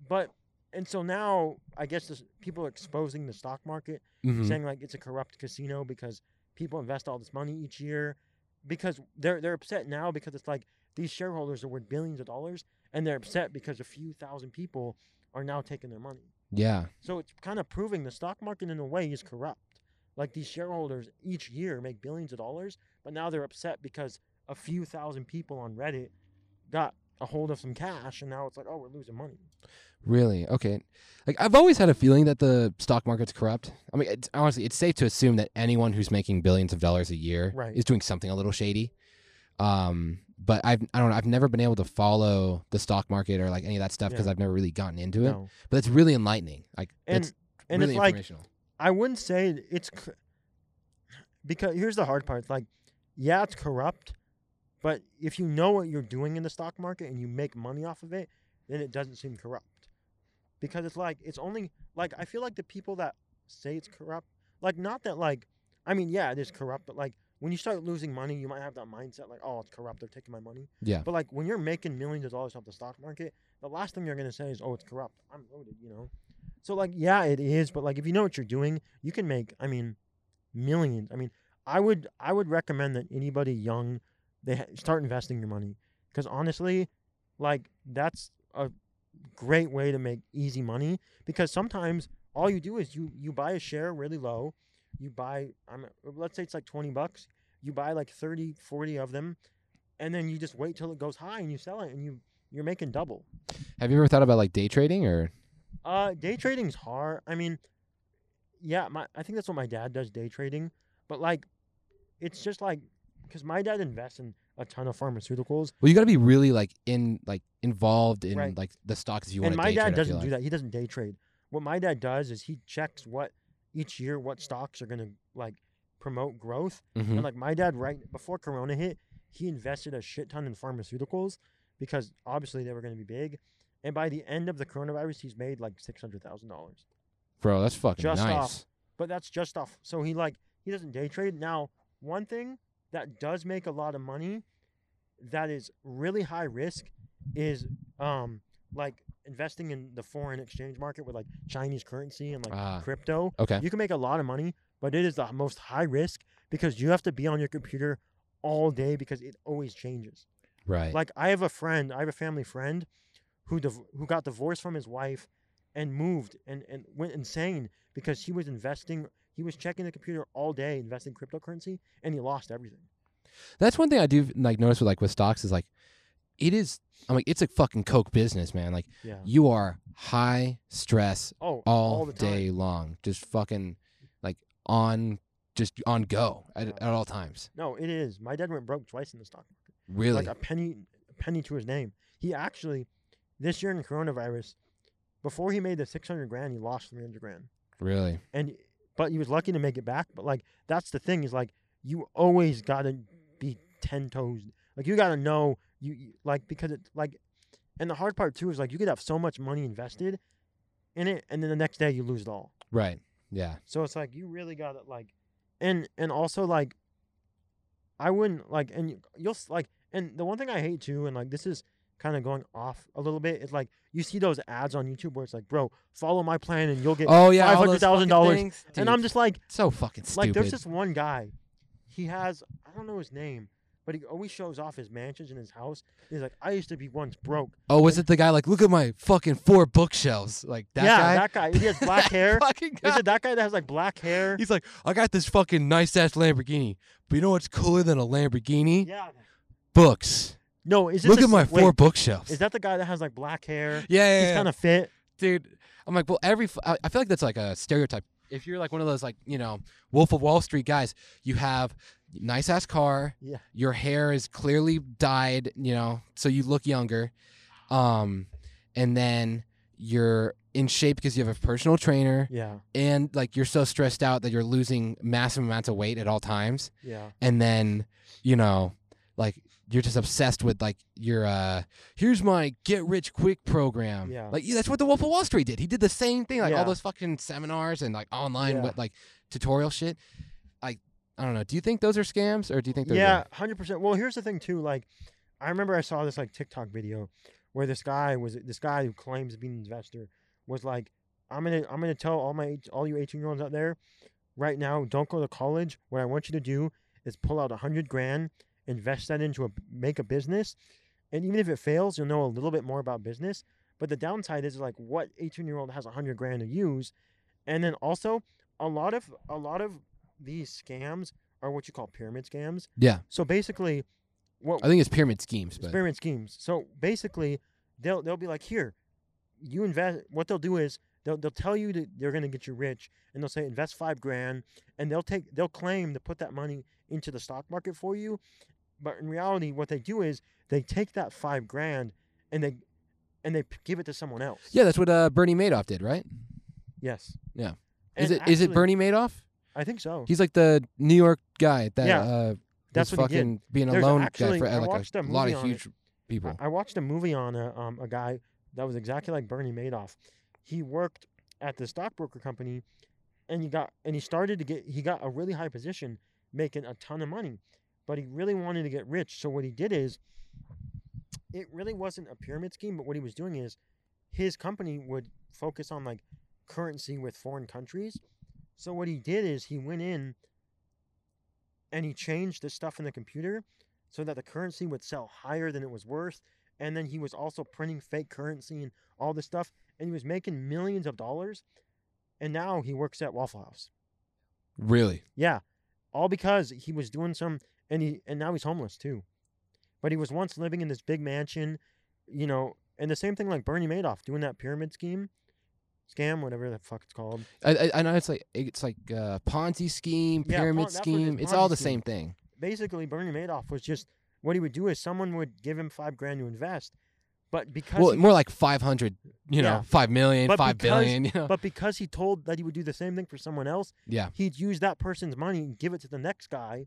but and so now I guess this, people are exposing the stock market,
Mhm.
saying like it's a corrupt casino because people invest all this money each year, because they're they're upset now because it's like these shareholders are worth billions of dollars, and they're upset because a few thousand people are now taking their money.
Yeah.
So it's kind of proving the stock market in a way is corrupt. Like these shareholders each year make billions of dollars, but now they're upset because a few thousand people on Reddit got a hold of some cash, and now it's like, oh, we're losing money.
Really? Okay. Like I've always had a feeling that the stock market's corrupt. I mean, it's, honestly, it's safe to assume that anyone who's making billions of dollars a year
Right.
is doing something a little shady. Um, but I've I don't know. I've never been able to follow the stock market or like any of that stuff because
Yeah.
I've never really gotten into it.
No.
But it's really enlightening. Like
And
it's
and
really
it's like
informational.
I wouldn't say it's c- because here's the hard part. It's like, yeah, it's corrupt, but if you know what you're doing in the stock market and you make money off of it, then it doesn't seem corrupt. Because it's like it's only like I feel like the people that say it's corrupt, like not that like, I mean, yeah, it is corrupt, but like when you start losing money, you might have that mindset like, oh, it's corrupt, they're taking my money.
yeah.
But like when you're making millions of dollars off the stock market, the last thing you're gonna say is, "Oh, it's corrupt." I'm loaded, you know. So like, yeah, it is. But like, if you know what you're doing, you can make. I mean, millions. I mean, I would I would recommend that anybody young, they ha- start investing your money because honestly, like that's a great way to make easy money because sometimes all you do is you you buy a share really low you buy I'm let's say it's like 20 bucks you buy like 30 40 of them and then you just wait till it goes high and you sell it and you you're making double
Have you ever thought about like day trading or?
uh day trading's hard i mean yeah my i think that's what my dad does day trading but like it's just like because my dad invests in a ton of pharmaceuticals
Well, you got to be really like in like involved in
Right.
like the stocks you want to
my dad
trade.
Doesn't
feel
do that he doesn't day trade what my dad does is he checks what each year what stocks are going to like promote growth
Mhm.
And like my dad, right before Corona hit, he invested a shit ton in pharmaceuticals because obviously they were going to be big. And by the end of the coronavirus, he's made like six hundred thousand dollars.
Bro, that's fucking
Just
nice.
off. But that's just off. So he like he doesn't day trade. Now, one thing that does make a lot of money, that is really high risk, is um like investing in the foreign exchange market with like Chinese currency and like
Ah.
crypto.
Okay.
You can make a lot of money, but it is the most high risk because you have to be on your computer all day because it always changes.
Right.
Like I have a friend, I have a family friend who div- who got divorced from his wife and moved and, and went insane because he was investing he was checking the computer all day investing cryptocurrency and he lost everything.
That's one thing I do like notice with like with stocks is like it is I'm like it's a fucking coke business, man. Like
Yeah.
you are high stress
Oh,
all,
the
day long, just fucking on just on go at,
Yeah.
at all times.
No, it is. My dad went broke twice in the stock market.
Really?
Like a penny a penny to his name. He actually this year in coronavirus before he made the 600 grand, he lost 300 grand.
really?
and but he was lucky to make it back. But like that's the thing is like you always gotta be ten toes. Like you gotta know you you- like because it's like, and the hard part too is like you could have so much money invested in it, and then the next day you lose it all.
Right. Yeah.
So it's like you really got it like, and and also like, I wouldn't like, and you- you'll like, and the one thing I hate too, and like this is kind of going off a little bit, is like you see those ads on YouTube where it's like, bro, follow my plan and you'll get
Oh yeah, all
$500,000 and I'm just like,
so fucking stupid.
like, there's this one guy. He has, I don't know his name, but he always shows off his mansions and his house. He's like, I used to be once broke.
oh, was it the guy like look at my fucking four bookshelves? Like that
yeah,
guy?
that guy. He has black hair. Is it that guy that has like black hair?
He's like, I got this fucking nice ass Lamborghini. But you know what's cooler than a Lamborghini?
Yeah.
Books.
No, is this
Look
the
at my
s-
four bookshelves.
Is that the guy that has like black hair?
yeah, yeah,
He's
yeah.
kind of fit.
dude. I'm like, well, every I feel like that's like a stereotype. If you're like one of those like you know Wolf of Wall Street guys, you have nice ass car.
Yeah.
Your hair is clearly dyed, you know, so you look younger. Um, and then you're in shape because you have a personal trainer,
Yeah.
and like you're so stressed out that you're losing massive amounts of weight at all times.
Yeah.
and then you know like you're just obsessed with like your uh here's my get rich quick program
Yeah.
like yeah, that's what the wolf of wall street did he did the same thing like all those fucking seminars and like online
Yeah.
with like tutorial shit like i don't know do you think those are scams or do you think they're
Yeah, hundred percent. Well, here's the thing too. Like, I remember I saw this like TikTok video where this guy was this guy who claims to be an investor was like, I'm gonna I'm gonna tell all my all you 18 year olds out there right now, don't go to college. What I want you to do is pull out a hundred grand, invest that into a make a business, and even if it fails, you'll know a little bit more about business. But the downside is like, what 18 year old has a hundred grand to use, and then also a lot of a lot of these scams are what you call pyramid scams.
yeah
So basically, what
I think it's pyramid schemes, but
pyramid schemes. So basically, they'll they'll be like, here, you invest. What they'll do is they'll they'll tell you that they're gonna get you rich, and they'll say invest five grand, and they'll take they'll claim to put that money into the stock market for you, but in reality, what they do is they take that five grand and they and they give it to someone else.
yeah, that's what uh, Bernie Madoff did, right?
Yes.
Yeah. Is it is it
actually-
Bernie Madoff?
I think so.
He's like the New York guy that
Yeah,
uh,
That's
was
what
fucking being a lone
actually-
guy for like a,
a
lot of
on it.
huge people.
I I watched a movie on a um a guy that was exactly like Bernie Madoff. He worked at the stockbroker company, and he got and he started to get he got a really high position, making a ton of money, but he really wanted to get rich. So what he did is, it really wasn't a pyramid scheme, but what he was doing is, his company would focus on like currency with foreign countries. So what he did is he went in. And he changed the stuff in the computer so that the currency would sell higher than it was worth. And then he was also printing fake currency and all this stuff. And he was making millions of dollars. And now he works at Waffle House.
really?
Yeah. All because he was doing some and he and now he's homeless too. But he was once living in this big mansion, you know, and the same thing like Bernie Madoff doing that pyramid scheme. Scam, whatever the fuck it's called.
I, I, I know it's like it's like uh, Ponzi scheme,
Yeah,
pyramid
Pon- what it is,
scheme. It's all the
scheme.
same thing.
Basically Bernie Madoff was just what he would do is someone would give him five grand to invest. But because
Well,
he-
more like five hundred. You know,
Yeah.
five million,
But
five
because-
billion. You know,
But because he told that he would do the same thing for someone else,
yeah,
he'd use that person's money and give it to the next guy,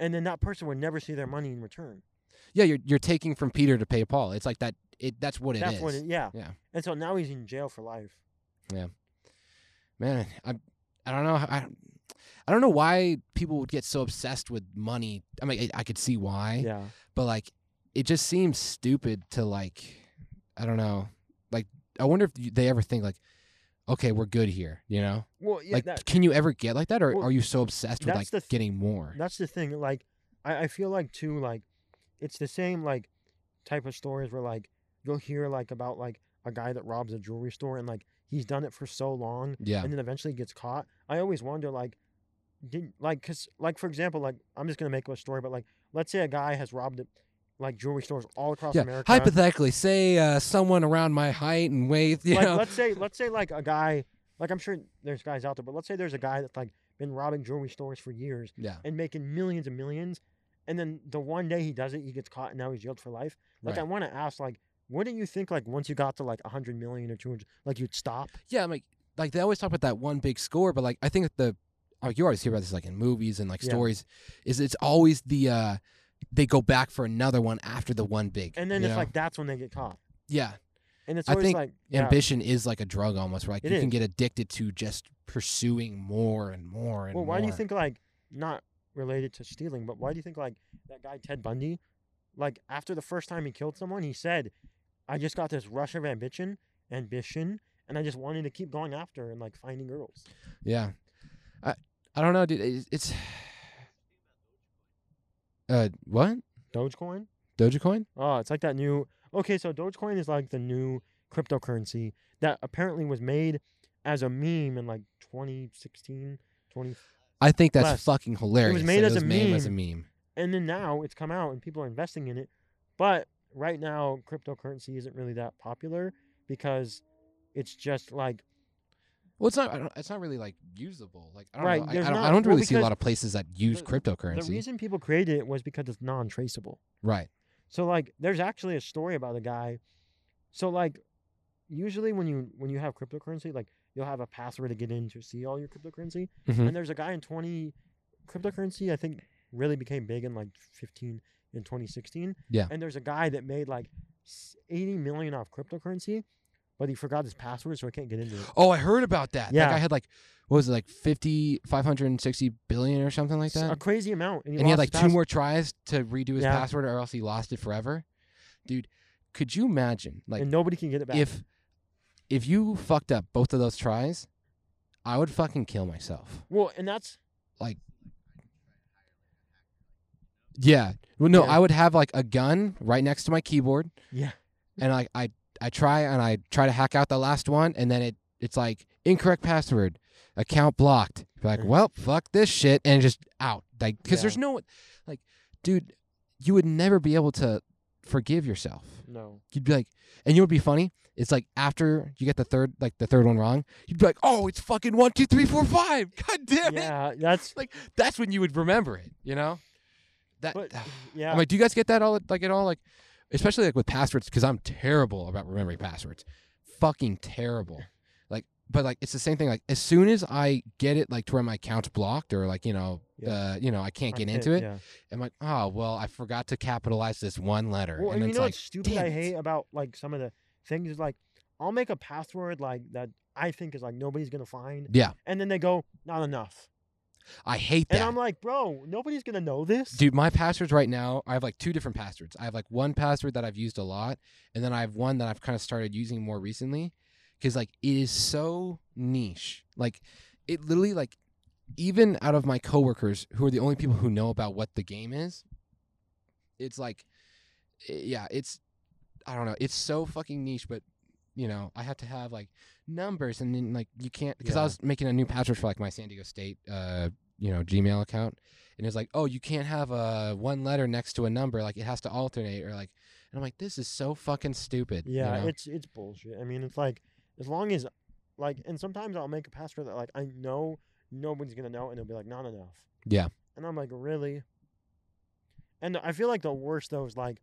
and then that person would never see their money in return.
yeah. You're you're taking from Peter to pay Paul. It's like that. It that's what it is.
That's what it, yeah.
Yeah.
And so now he's in jail for life. Yeah.
Man, I I don't know. I I don't know why people would get so obsessed with money. I mean, I, I could see why,
Yeah.
but like, it just seems stupid to like. I don't know. Like, I wonder if they ever think like, okay, we're good here. You know,
Well, yeah.
like,
that,
can you ever get like that, or
Well,
are you so obsessed with like
th-
getting more?
that's the thing. Like, I, I feel like too. Like, it's the same like type of stories where like you'll hear like about like a guy that robs a jewelry store and like he's done it for so long
Yeah,
and then eventually gets caught. I always wonder, like, did like, cause like for example, like I'm just gonna make up a story, but like, let's say a guy has robbed like jewelry stores all across
yeah.
America.
Hypothetically, say uh, someone around my height and weight. You
like,
know,
let's say, let's say like a guy, like I'm sure there's guys out there, but let's say there's a guy that's like been robbing jewelry stores for years
yeah,
and making millions and millions, and then the one day he does it, he gets caught and now he's jailed for life. Like I want to ask, like, wouldn't you think like once you got to like a hundred million or two hundred, like you'd stop?
Yeah, I'm like like they always talk about that one big score, but like I think that the like you always hear about this like in movies and like
Yeah.
stories, is it's always the uh they go back for another one after the one big.
And then
you
it's
know?
like that's when they get caught,
yeah,
and it's
I
always
think
like yeah,
ambition is like a drug almost, right?
It
you can get addicted to just pursuing more and more and
Well, why do you think like not related to stealing, but why do you think like that guy Ted Bundy, like after the first time he killed someone, he said, "I just got this rush of ambition, ambition, and I just wanted to keep going after and like finding girls."
Yeah, I I don't know, dude. It's, it's uh what
Dogecoin?
Dogecoin?
Oh, it's like that new. Okay, so Dogecoin is like the new cryptocurrency that apparently was made as a meme in like 2016, 20,
I think that's
Less.
fucking hilarious.
It
was made
as
it was
a
made as a meme.
and then now it's come out and people are investing in it. But right now, cryptocurrency isn't really that popular because it's just like
Well, it's not. I don't, it's not really like usable. Like I don't
Right,
know. I, I don't, I don't
well,
really see a lot of places that use
the-
cryptocurrency.
the reason people created it was because it's non-traceable.
right.
So like, there's actually a story about a guy. So like, usually when you when you have cryptocurrency, like you'll have a password to get in to see all your cryptocurrency.
Mhm.
And there's a guy in 20 cryptocurrency. I think really became big in like 15 in 2016.
Yeah.
And there's a guy that made like 80 million off cryptocurrency, but he forgot his password, so I can't get into it.
Oh, I heard about that.
Yeah.
That guy had like, what was it, like 50, 560 billion or something like that?
A crazy amount. And he,
and he had like two more tries to redo his
Yeah.
password or else he lost it forever. Dude, could you imagine like
and nobody can get it back.
if if you fucked up both of those tries, I would fucking kill myself.
well, and that's like,
Yeah. Well, no,
Yeah.
I would have like a gun right next to my keyboard,
yeah.
and like I I try and I try to hack out the last one, and then it it's like incorrect password, account blocked. Like,
mm.
well, fuck this shit, and just out. Like, because
Yeah.
there's no, like, dude, you would never be able to forgive yourself.
No.
You'd be like, and you know what'd be funny? It's like after you get the third, like the third one wrong, you'd be like, oh, it's fucking one, two, three, four, five. God damn it!
Yeah, that's
Like that's when you would remember it. You know? That.
but yeah.
I'm like, do you guys get that all like at all? Like, especially like with passwords, because I'm terrible about remembering passwords. Fucking terrible. Like, but like it's the same thing. Like as soon as I get it, like to where my account's blocked or like you know,
Yeah.
uh, you know, I can't
I
get
hit-
into it.
Yeah.
I'm like, oh well, I forgot to capitalize this one letter.
Well,
and
and you
it's
know
like,
what's stupid I hate about like some of the things is like I'll make a password like that I think is like nobody's gonna find,
Yeah,
and then they go not enough,
I hate that.
and I'm like, bro, nobody's gonna know this.
Dude, my passwords right now, I have like two different passwords. I have like one password that I've used a lot, and then I have one that I've kind of started using more recently because like it is so niche. Like it literally like even out of my coworkers who are the only people who know about what the game is, it's like eh, yeah, it's I don't know, it's so fucking niche, but you know, I have to have like numbers and then like you can't because I was making a new password for like my San Diego State uh you know Gmail account and it's like oh you can't have a one letter next to a number like it has to alternate or like and I'm like this is so fucking stupid you
Yeah,
know?
it's it's bullshit. I mean, it's like as long as like, and sometimes I'll make a password that like I know nobody's gonna know, and they'll be like not enough.
Yeah.
And I'm like, really? And I feel like the worst though is like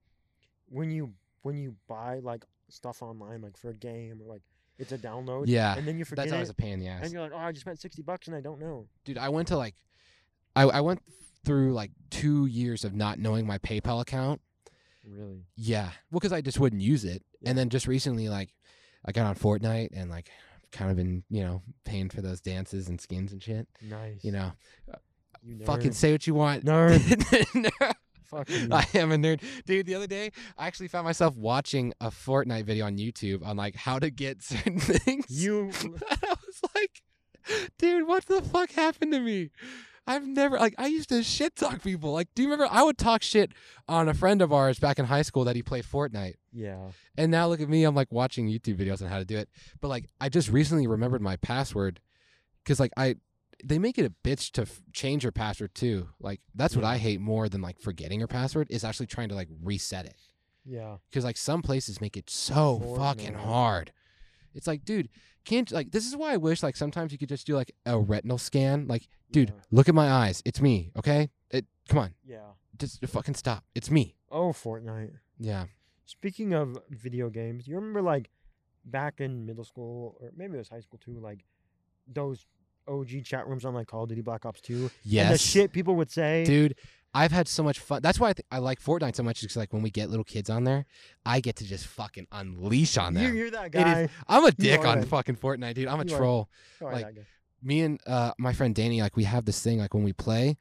when you when you buy like stuff online, like for a game or like it's a download.
yeah
And then you forget
that's always
it,
a pain in the ass
and you're like, oh, I just spent sixty bucks and I don't know.
dude I went to like I I went through like two years of not knowing my PayPal account
Really?
Yeah. Well, because I just wouldn't use it. And then just recently, like, I got on Fortnite and, like, kind of been, you know, paying for those dances and skins and shit.
Nice.
You know,
You
fucking
nerd.
say what you want.
Nerd. Fucking
I am a nerd. Dude, the other day, I actually found myself watching a Fortnite video on YouTube on, like, how to get certain things.
You
I was like, dude, what the fuck happened to me? I've never like I used to shit talk people. Like, do you remember I would talk shit on a friend of ours back in high school that he played Fortnite.
Yeah.
And now look at me, I'm like watching YouTube videos on how to do it. But like I just recently remembered my password cuz like I they make it a bitch to f- change your password too. Like that's what I hate more than like forgetting your password is actually trying to like reset it.
Yeah.
Cuz like some places make it so fucking
Fortnite.
hard. It's like, dude, can't like this is why I wish like sometimes you could just do like a retinal scan. Like, dude,
Yeah.
look at my eyes. It's me, okay? It come on.
Yeah.
Just fucking stop. It's me.
Oh, Fortnite.
Yeah.
Speaking of video games, you remember like back in middle school or maybe it was high school too, like those OG chat rooms on like Call of Duty Black Ops 2
Yes.
and the shit people would say.
dude i've had so much fun. That's why i, th- I like fortnite so much because like when we get little kids on there i get to just fucking unleash on
you,
them.
you're that
is-
guy.
i'm a dick on
that-
fucking fortnite dude. I'm a
you
troll.
Are
like, me and uh, my friend danny like we have this thing like when we play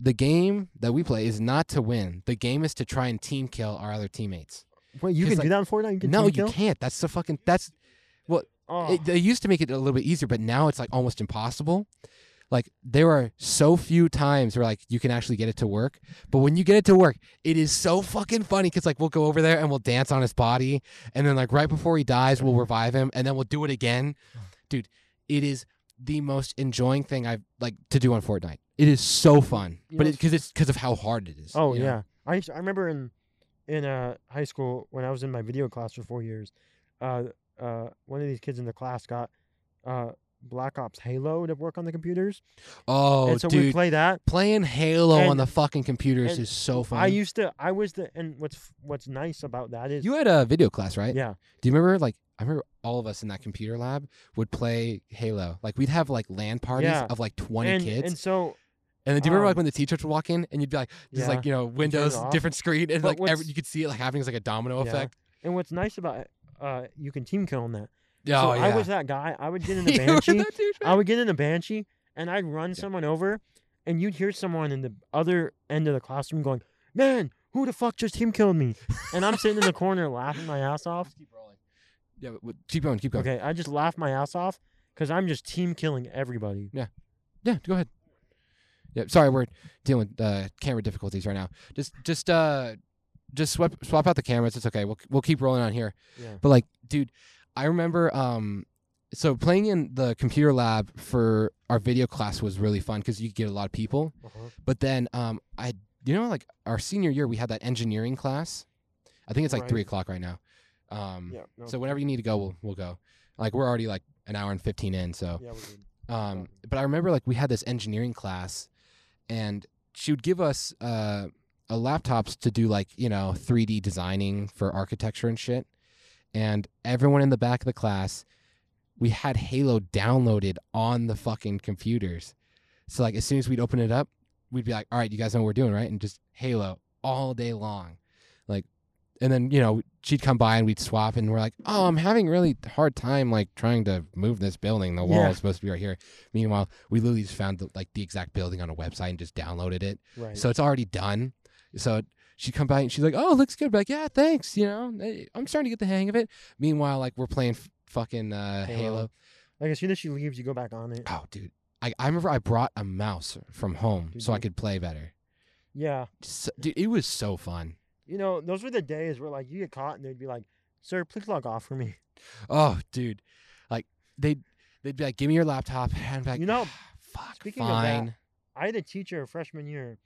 the game that we play is not to win. The game is to try and team kill our other teammates.
Wait, you can
like-
do that in Fortnite? You can
no you can't. That's the fucking that's
Oh,
it, they used to make it a little bit easier, but now it's like almost impossible. Like there are so few times where like you can actually get it to work, but when you get it to work, it is so fucking funny because like we'll go over there and we'll dance on his body, and then like right before he dies, we'll revive him, and then we'll do it again. Dude, it is the most enjoying thing I've like to do on Fortnite. It is so fun,
You
but because it's because of how hard it is.
oh
you know?
yeah. I used to- I remember in in uh, high school when I was in my video class for four years, uh, uh, one of these kids in the class got uh, Black Ops Halo to work on the computers,
Oh,
and so we play that.
playing Halo on the fucking computers is so fun.
I used to. I was the. And what's what's nice about that is,
you had a video class, right?
yeah,
Do you remember like I remember all of us in that computer lab would play Halo. Like we'd have like LAN parties
Yeah.
of like twenty
and
kids.
and so
and then do you remember like
um,
when the teachers would walk in and you'd be like just like, you know, Windows, different screen and
But
like every, you could see it like having like a domino
Yeah.
effect.
and what's nice about it, uh, you can team kill on that.
Yeah,
so
oh, yeah.
I was that guy. I would get in
a
banshee. I would get in a banshee, and I'd run someone over, and you'd hear someone in the other end of the classroom going, "Man, who the fuck just team killed me?" And I'm sitting in the corner laughing my ass off.
Just keep rolling. Yeah, but- but keep going, keep going.
Okay, I just laugh my ass off because I'm just team killing everybody.
Yeah, yeah, go ahead. Yeah, sorry, we're dealing with uh, camera difficulties right now. Just, just, uh, just swap, swap out the cameras. It's okay. We'll we'll keep rolling on here.
Yeah.
But like, dude, I remember, um, so playing in the computer lab for our video class was really fun because you could get a lot of people.
Uh-huh.
But then, um, I you know, like our senior year, we had that engineering class. I think it's like three o'clock right now. Um,
Yeah. No,
So whenever you need to go, we'll we'll go. Like we're already like an hour and fifteen in, so.
yeah.
Um, but I remember like we had this engineering class, and she would give us uh, a laptops to do like you know 3D designing for architecture and shit. And everyone in the back of the class, we had Halo downloaded on the fucking computers. So like as soon as we'd open it up, we'd be like, "All right, you guys know what we're doing, right?" And just Halo all day long, like. And then you know she'd come by and we'd swap, and we're like, "Oh, I'm having really hard time like trying to move this building. The wall
Yeah.
is supposed to be right here." Meanwhile, we literally just found the, like the exact building on a website and just downloaded it,
Right.
so it's already done. So she'd come by and she's like, "Oh, it looks good." Like, "Yeah, thanks." You know, I'm starting to get the hang of it. Meanwhile, like we're playing f- fucking uh,
Halo.
Halo.
like as soon as she leaves, you go back on it.
Oh, dude, I I remember I brought a mouse from home
Did
so I could play better.
Yeah.
So, dude, it was so fun.
You know, those were the days where like you get caught and they'd be like, "Sir, please log off for me."
Oh, dude, like they they'd be like, "Give me your laptop," and I'd be like,
You know,
"Ah, fuck,
speaking of that,
fine."
I had a teacher freshman year.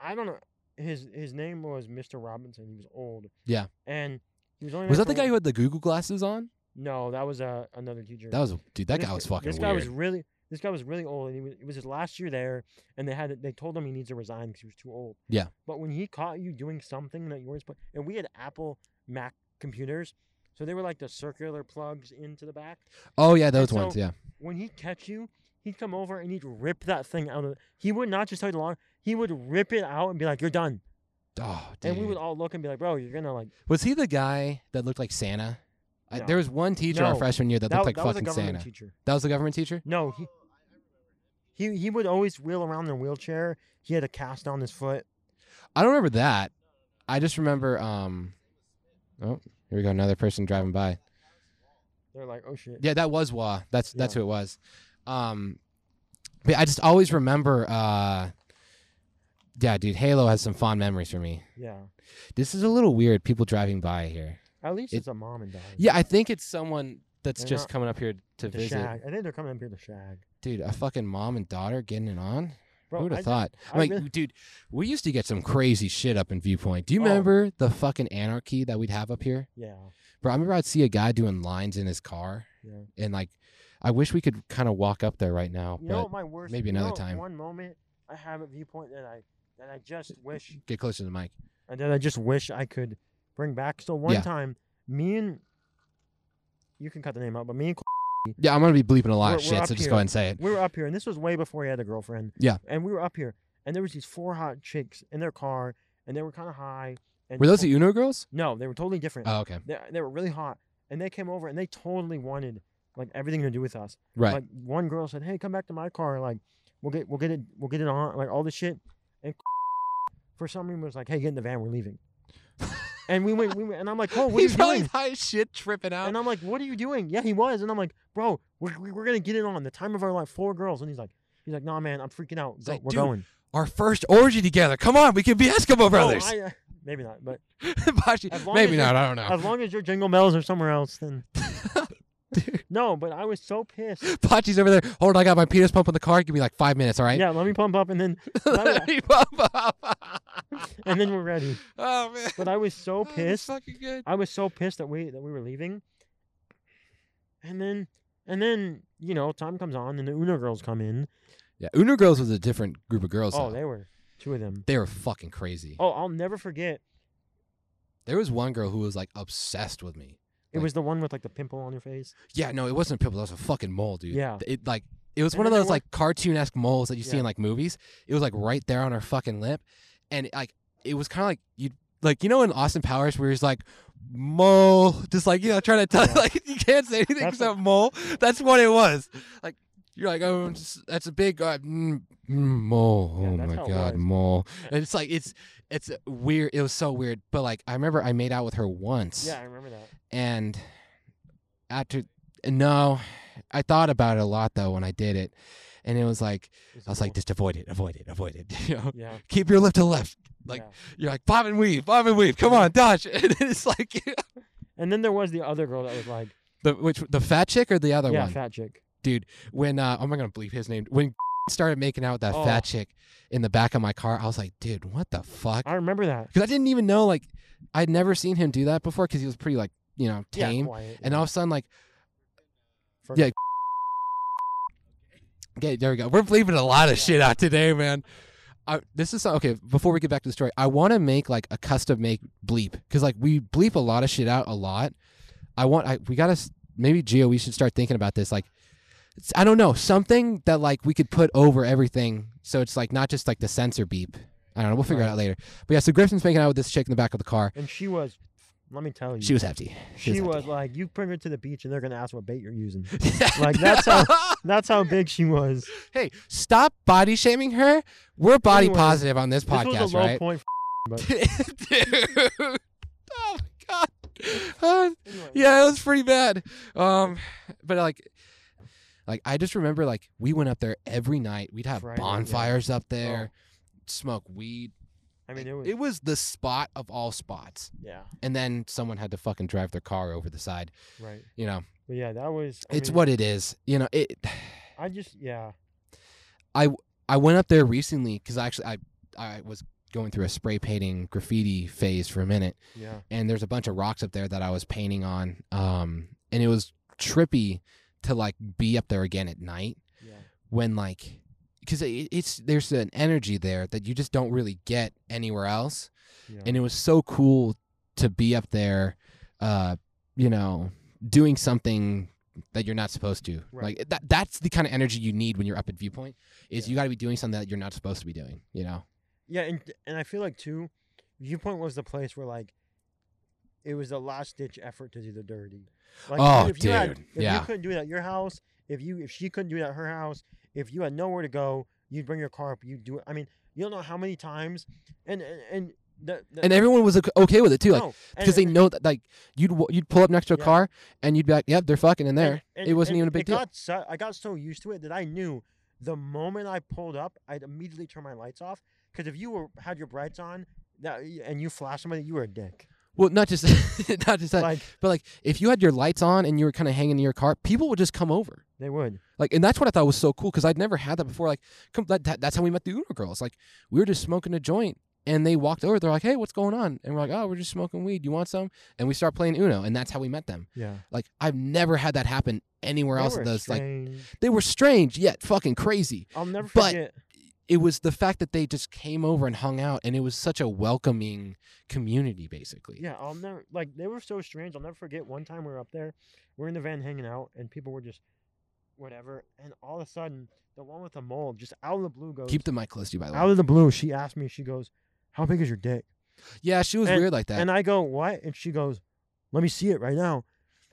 I don't know. His his name was Mr. Robinson. He was old.
Yeah.
And he was only
was that the guy who had the Google glasses on?
No, that was uh, another teacher.
That was dude. That
This
guy was fucking
This
weird.
guy was really. This guy was really old, and he was, it was his last year there, and they had they told him he needs to resign because he was too old.
Yeah.
But when he caught you doing something that you weren't supposed, and we had Apple Mac computers, so they were like the circular plugs into the back.
oh yeah, those
so-
ones. Yeah.
When he'd catch you, he'd come over and he'd rip that thing out of. He would not just tell you to log. He would rip it out and be like, "You're done."
Oh, dude.
And we would all look and be like, "Bro, you're gonna like."
Was he the guy that looked like Santa? I,
No.
there was one teacher our
No.
freshman year that,
That,
looked like
that was a
fucking
government
Santa.
teacher.
That was the government teacher.
No, he. He, he would always wheel around in a wheelchair. He had a cast on his foot.
I don't remember that. I just remember. Um. Oh, here we go. Another person driving by.
They're like, oh shit.
Yeah, that was Wah. That's that's
Yeah.
who it was. Um. But I just always remember. Uh. Yeah, dude. Halo has some fond memories for me.
Yeah.
This is a little weird. People driving by here.
At least
It-
it's a mom and dad.
Yeah, I think it's someone that's
They're
just
not-
coming up here to
To
visit.
shag. I think they're coming up here to shag.
Dude, a fucking mom and daughter getting it on.
Bro,
Who would
I
have
just-
thought?
I
like,
really-
dude, we used to get some crazy shit up in Viewpoint. Do you
Oh.
remember the fucking anarchy that we'd have up here?
Yeah.
Bro, I remember I'd see a guy doing lines in his car,
Yeah.
and like, I wish we could kind of walk up there right now,
You
but
know what my worst.
maybe
you
another
know
time.
One moment I have at Viewpoint that I that I just wish
get closer to the mic.
and that I just wish I could bring back. So one
Yeah.
time, me and you can cut the name out, but me and
Yeah, I'm gonna be bleeping a lot of
we're
shit,
up
so just
here.
go ahead and say it.
we were up here, and this was way before he had a girlfriend.
Yeah.
And we were up here, and there was these four hot chicks in their car, and they were kind of high. And
Were those the Uno girls?
No, they were totally different.
Oh, okay,
they, they were really hot, and they came over and they totally wanted like everything to do with us.
right.
Like one girl said, "Hey, come back to my car. Like we'll get we'll get it we'll get it on like all this shit." And for some reason was like, "Hey, get in the van. We're leaving." and we went we went, and I'm like, "Oh, what are
He's
you
probably
doing?"
high as shit, tripping out.
And I'm like, "What are you doing?" Yeah, he was, and I'm like, "Bro, we're we're gonna get it on the time of our life. Four girls." And he's like, "He's like, nah, man, I'm freaking out. Go-
like,
we're
"Dude,
going."
Our first orgy together. Come on, we can be Eskimo
No,
brothers.
I, uh, maybe not, but
Bashi-
as long
Maybe
as
not.
you're-
I don't know.
as long as your jingle bells are somewhere else, then
Dude,
no. But I was so pissed.
Pachi's over there. Hold on, I got my penis pump in the car. Give me like five minutes, all right?
Yeah, let me pump up, and then
Let me pump up.
and then we're ready.
oh man.
But I was so pissed.
fucking good.
I was so pissed that we that we were leaving. And then and then, you know, time comes on and the Uno girls come in.
Yeah, Uno Girls was a different group of girls.
Oh, they were two of them.
they were fucking crazy.
Oh, I'll never forget.
There was one girl who was like obsessed with me.
It
Like-
was the one with like the pimple on her face.
Yeah, no, it wasn't a pimple. That was a fucking mole, dude.
Yeah.
It like it was
And
one of those like cartoon esque moles that you see in like movies. It was like right there on her fucking lip, and like it was kind of like you like you know in Austin Powers where he's like mole, just like you know trying to tell
Yeah.
like you can't say anything
That's
except mole. That's what it was. Like you're like oh that's a big uh, mm, mm, mole.
Yeah,
oh my god, mole. And it's like it's it's weird. It was so weird. But like I remember I made out with her once
Yeah, I remember that.
and after no i thought about it a lot though when i did it and it was like
It
i was like just avoid it avoid it avoid it you know
Yeah.
keep your lip to left like
yeah.
you're like bob and weave bob and weave come on dodge and it's like
And then there was the other girl that was like,
the which the fat chick or the other
yeah,
one Yeah,
fat chick.
When uh i'm not gonna believe his name when started making out with that
Oh.
fat chick in the back of my car. I was like, dude, what the fuck?
I remember that.
Because I didn't even know like I'd never seen him do that before because he was pretty like you know
Yeah,
tame.
quiet,
and
yeah.
all of a sudden like yeah. Okay, there we go. We're bleeping a lot of shit out today, man. I, this is okay. Before we get back to the story, I want to make like a custom make bleep because like we bleep a lot of shit out a lot. I want I we gotta maybe Gio. We should start thinking about this. Like, I don't know something that like we could put over everything, so it's like not just like the censor beep. I don't know. We'll figure it out later. But yeah, so Griffin's making out with this chick in the back of the car.
And she was, let me tell you,
She was hefty.
she was
hefty.
like, you bring her to the beach and they're gonna ask what bait you're using. Like, that's how- That's how big she was.
hey, stop body shaming her. We're body positive on this
This
podcast,
was a low
right?
point. But
Dude. Oh my god. Uh, yeah, it was pretty bad. Um, but like, like I just remember like we went up there every night. We'd have
Friday, yeah.
bonfires up there, smoke weed.
I mean, it was,
It was the spot of all spots.
yeah,
And then someone had to fucking drive their car over the side.
right.
You know,
But yeah, that was. I
it's
mean,
what it is. You know, it.
I just, yeah,
I I went up there recently because actually I I was going through a spray painting graffiti phase for a minute,
yeah,
and there's a bunch of rocks up there that I was painting on. Um, and it was trippy to like be up there again at night
yeah,
when like because it, it's there's an energy there that you just don't really get anywhere else,
yeah.
and it was so cool to be up there, uh, you know, doing something that you're not supposed to.
Right.
Like that that's the kind of energy you need when you're up at Viewpoint. Is
Yeah.
you got to be doing something that you're not supposed to be doing. You know.
Yeah, and and I feel like too, viewpoint was the place where like, it was the last ditch effort to do the dirty. Like,
Oh,
if you had, if
yeah.
you couldn't do it at your house, if you if she couldn't do it at her house, if you had nowhere to go, you'd bring your car up, you'd do it. I mean, you don't know how many times, and and, and the, the
And everyone was ok- okay with it too, like
no,
because they know that like you'd you'd pull up next to a
Yeah.
car and you'd be like, "Yep, they're fucking in there."
and-
it wasn't even a big deal.
Got so, I got so used to it that I knew the moment I pulled up, I'd immediately turn my lights off. Because if you were had your brights on, that and you flashed somebody, you were a dick.
Well, not just not just that,
Like
but like if you had your lights on and you were kind of hanging in your car, people would just come over.
they would.
Like, and that's what I thought was so cool because I'd never had that before. Like, come, that, that, that's how we met the Uno girls. Like, we were just smoking a joint, and they walked over. They're like, "Hey, what's going on?" And we're like, "Oh, we're just smoking weed. You want some?" And we start playing Uno, and that's how we met them.
Yeah.
Like, I've never had that happen anywhere
They
else. those, like, they were strange yet fucking crazy.
I'll never
but-
forget.
It was the fact that they just came over and hung out, and it was such a welcoming community, basically.
Yeah, I'll never like they were so strange. I'll never forget one time we were up there, we're in the van hanging out, and people were just whatever, and all of a sudden the one with the mold just out of the blue goes
Keep the mic close to you, by the way.
out of the blue. She asked me, she goes, "How big is your dick?"
yeah, she was
and-
weird like that.
And I go, "What?" And she goes, "Let me see it right now."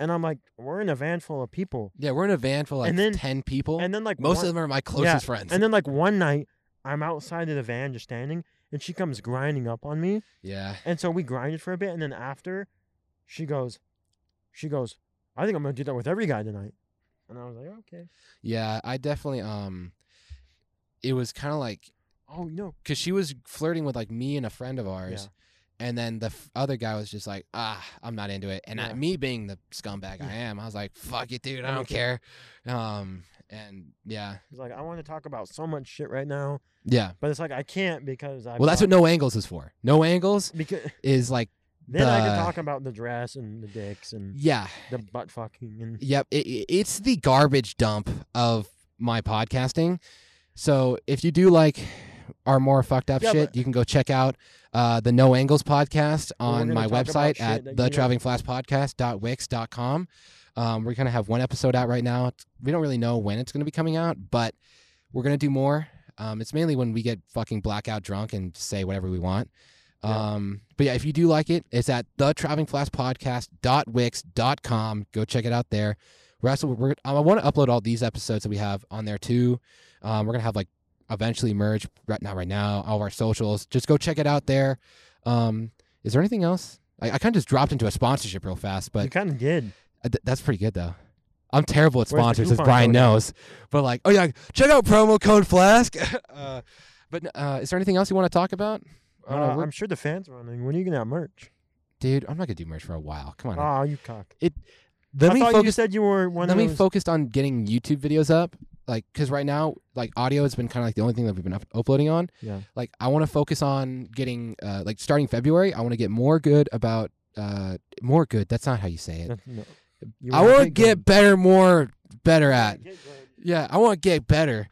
And I'm like, "We're in a van full of people,"
yeah, we're in a van for like
And then-
ten people.
and then like
Most
one,
of them are my closest friends.
and then like one night I'm outside of the van just standing, and she comes grinding up on me.
yeah,
And so we grinded for a bit, and then after, she goes, she goes, I think I'm gonna do that with every guy tonight. And I was like, okay.
yeah, I definitely um, it was kind of like
Oh no.
because she was flirting with like me and a friend of ours, and then the f- other guy was just like, ah, I'm not into it. And I, me being the scumbag I am, I was like, fuck it, dude, I don't
okay.
care. Um, and yeah,
He's like, I want to talk about so much shit right now,
yeah.
but it's like I can't because I.
Well, that's what no angles is for. No angles
Because
is like,
then I can talk about the dress and the dicks and
yeah,
the butt fucking and
Yep, it, it- it's the garbage dump of my podcasting. So if you do like our more fucked up
Yeah,
shit, you can go check out uh, the No Angles podcast on my website at the traveling Flask podcast.wix.com. Um, we're gonna have one episode out right now. It's- We don't really know when it's gonna be coming out, but we're gonna do more. Um, it's mainly when we get fucking blackout drunk and say whatever we want.
Yeah.
Um, but yeah, if you do like it, it's at the traveling Flask podcast.wix.com. Go check it out there. We're also we're I want to upload all these episodes that we have on there too. Um, we're gonna have like eventually merge right now, right now all of our socials. Just go check it out there. Um, is there anything else? I, I kind of just dropped into a sponsorship real fast, but you
kind of did.
Uh, th- that's pretty good though. I'm terrible at sponsors, as Brian knows. But like, oh yeah, check out promo code Flask. uh, but uh, is there anything else you want to talk about?
Uh,
know,
I'm sure the fans are running. When are you gonna have merch?
dude, I'm not gonna do merch for a while. Come on.
Oh, you cock. It.
Let
I
me
thought you
focus.
said you were one
Let me
those.
focused on getting YouTube videos up. like because right now like audio has been kind of like the only thing that we've been up- uploading on.
Yeah.
Like I want to focus on getting uh, like starting February. I want to get more good about uh more good. That's not how you say it.
No. You
I
wanna
get better, more better at. Yeah, I want to get better.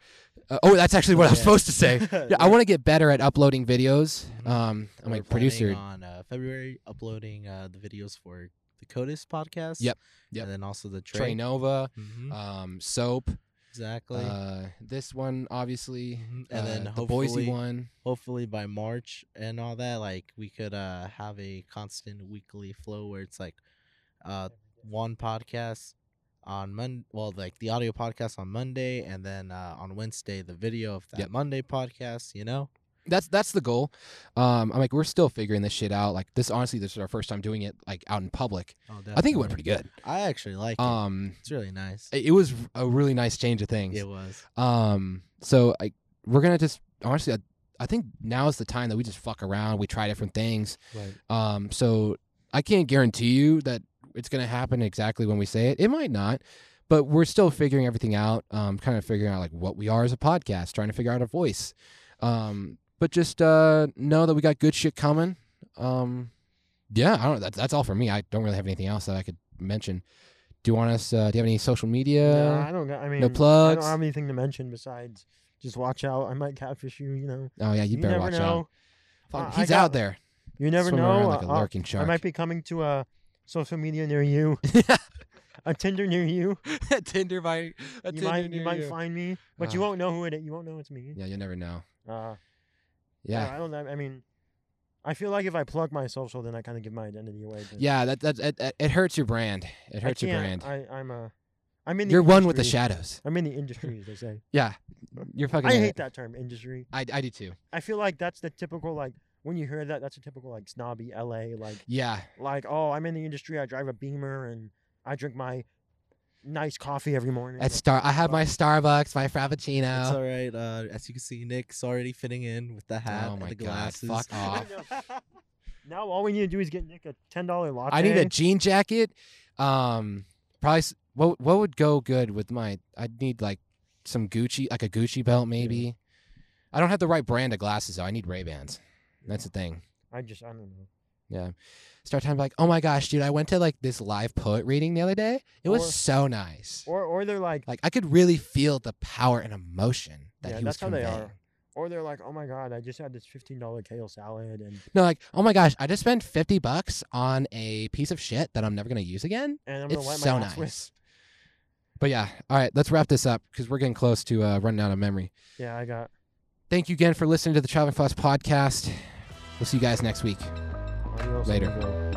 Uh, oh, that's actually what I was supposed to say. Yeah, I want to get better at uploading videos.
Mhm.
Um, I'm
We're
like producer.
on uh, February uploading uh, the videos for the Codis podcast.
Yep, yep.
And then also the
Trey
Trey.
Nova,
Mhm,
um, soap.
exactly.
Uh, this one obviously,
Mhm, And then
uh, the Boise
hopefully-
one.
Hopefully by March and all that, like we could uh have a constant weekly flow where it's like uh one podcast on Monday, well, like the audio podcast on Monday, and then uh, on Wednesday the video of that
Yep.
Monday podcast. You know,
That's that's the goal. Um, I'm like we're still figuring this shit out. Like this, honestly, this is our first time doing it like out in public.
oh,
I think it went pretty good.
I actually like it.
Um,
It's really nice.
it, it was a really nice change of things.
It was.
Um, so I we're gonna just honestly, I, I think now is the time that we just fuck around. We try different things.
Right.
Um, so I can't guarantee you that it's gonna happen exactly when we say it. It might not, but we're still figuring everything out. Um, kind of figuring out like what we are as a podcast, trying to figure out a voice. Um, but just uh, know that we got good shit coming. Um, yeah, I don't. That's that's all for me. I don't really have anything else that I could mention. Do you want us? Uh, do you have any social media?
No, I don't. got- I mean, I
plugs?
I don't have anything to mention besides just watch out. I might catfish you. You know.
oh yeah, you, better watch
know.
out.
Uh,
he's
got-
out there.
You never know.
like a
uh,
lurking
I might be coming to a social media near you, a Tinder near you.
A Tinder by a
you might you might find me, but you
Ah.
won't know who it. is. You won't know it's me.
Yeah, you'll never know.
Uh,
Yeah,
I don't know. I mean, I feel like if I plug my social, then I kind of give my identity away. but
yeah. That that it, it, it hurts your brand. It
I
hurts your
can't-
brand.
I, I'm a. I'm in. The
You're one with the
industry.
shadows.
I'm in the industry, as they say.
Yeah, you're fucking.
I
in
hate
it.
that term, industry.
I I do too.
I feel like that's the typical like when you hear that, that's a typical like snobby LA like
Yeah,
like oh I'm in the industry. I drive a Beamer and I drink my nice coffee every morning.
at Star. I have my Starbucks, my Frappuccino.
It's
Frappuccino.
all right. Uh, as you can see, Nick's already fitting in with the hat
Oh
and
my
the
God,
glasses.
fuck off.
now all we need to do is get Nick a ten dollar latte.
I need a jean jacket. Um, probably what what would go good with my? I'd need like some Gucci, like a Gucci belt maybe. I don't have the right brand of glasses though. I need Ray Bans. That's the thing.
I just I don't know.
Yeah. Start time like, oh my gosh, dude, I went to like this live poet reading the other day. It was
Or-
so nice.
Or or they're like
Like I could really feel the power and emotion that
Yeah,
he was
that's how they
conveying.
are. or they're like oh my god I just had this fifteen dollar kale salad and
No, like, oh my gosh, I just spent fifty bucks on a piece of shit that I'm never gonna use again.
and I'm gonna
it's
wipe
so
my ass
nice.
with.
But yeah, all right, let's wrap this up because we're getting close to uh, running out of memory.
Yeah, I got.
Thank you again for listening to the Traveling Flask podcast. We'll see you guys next week.
adios,
Later.
amigo.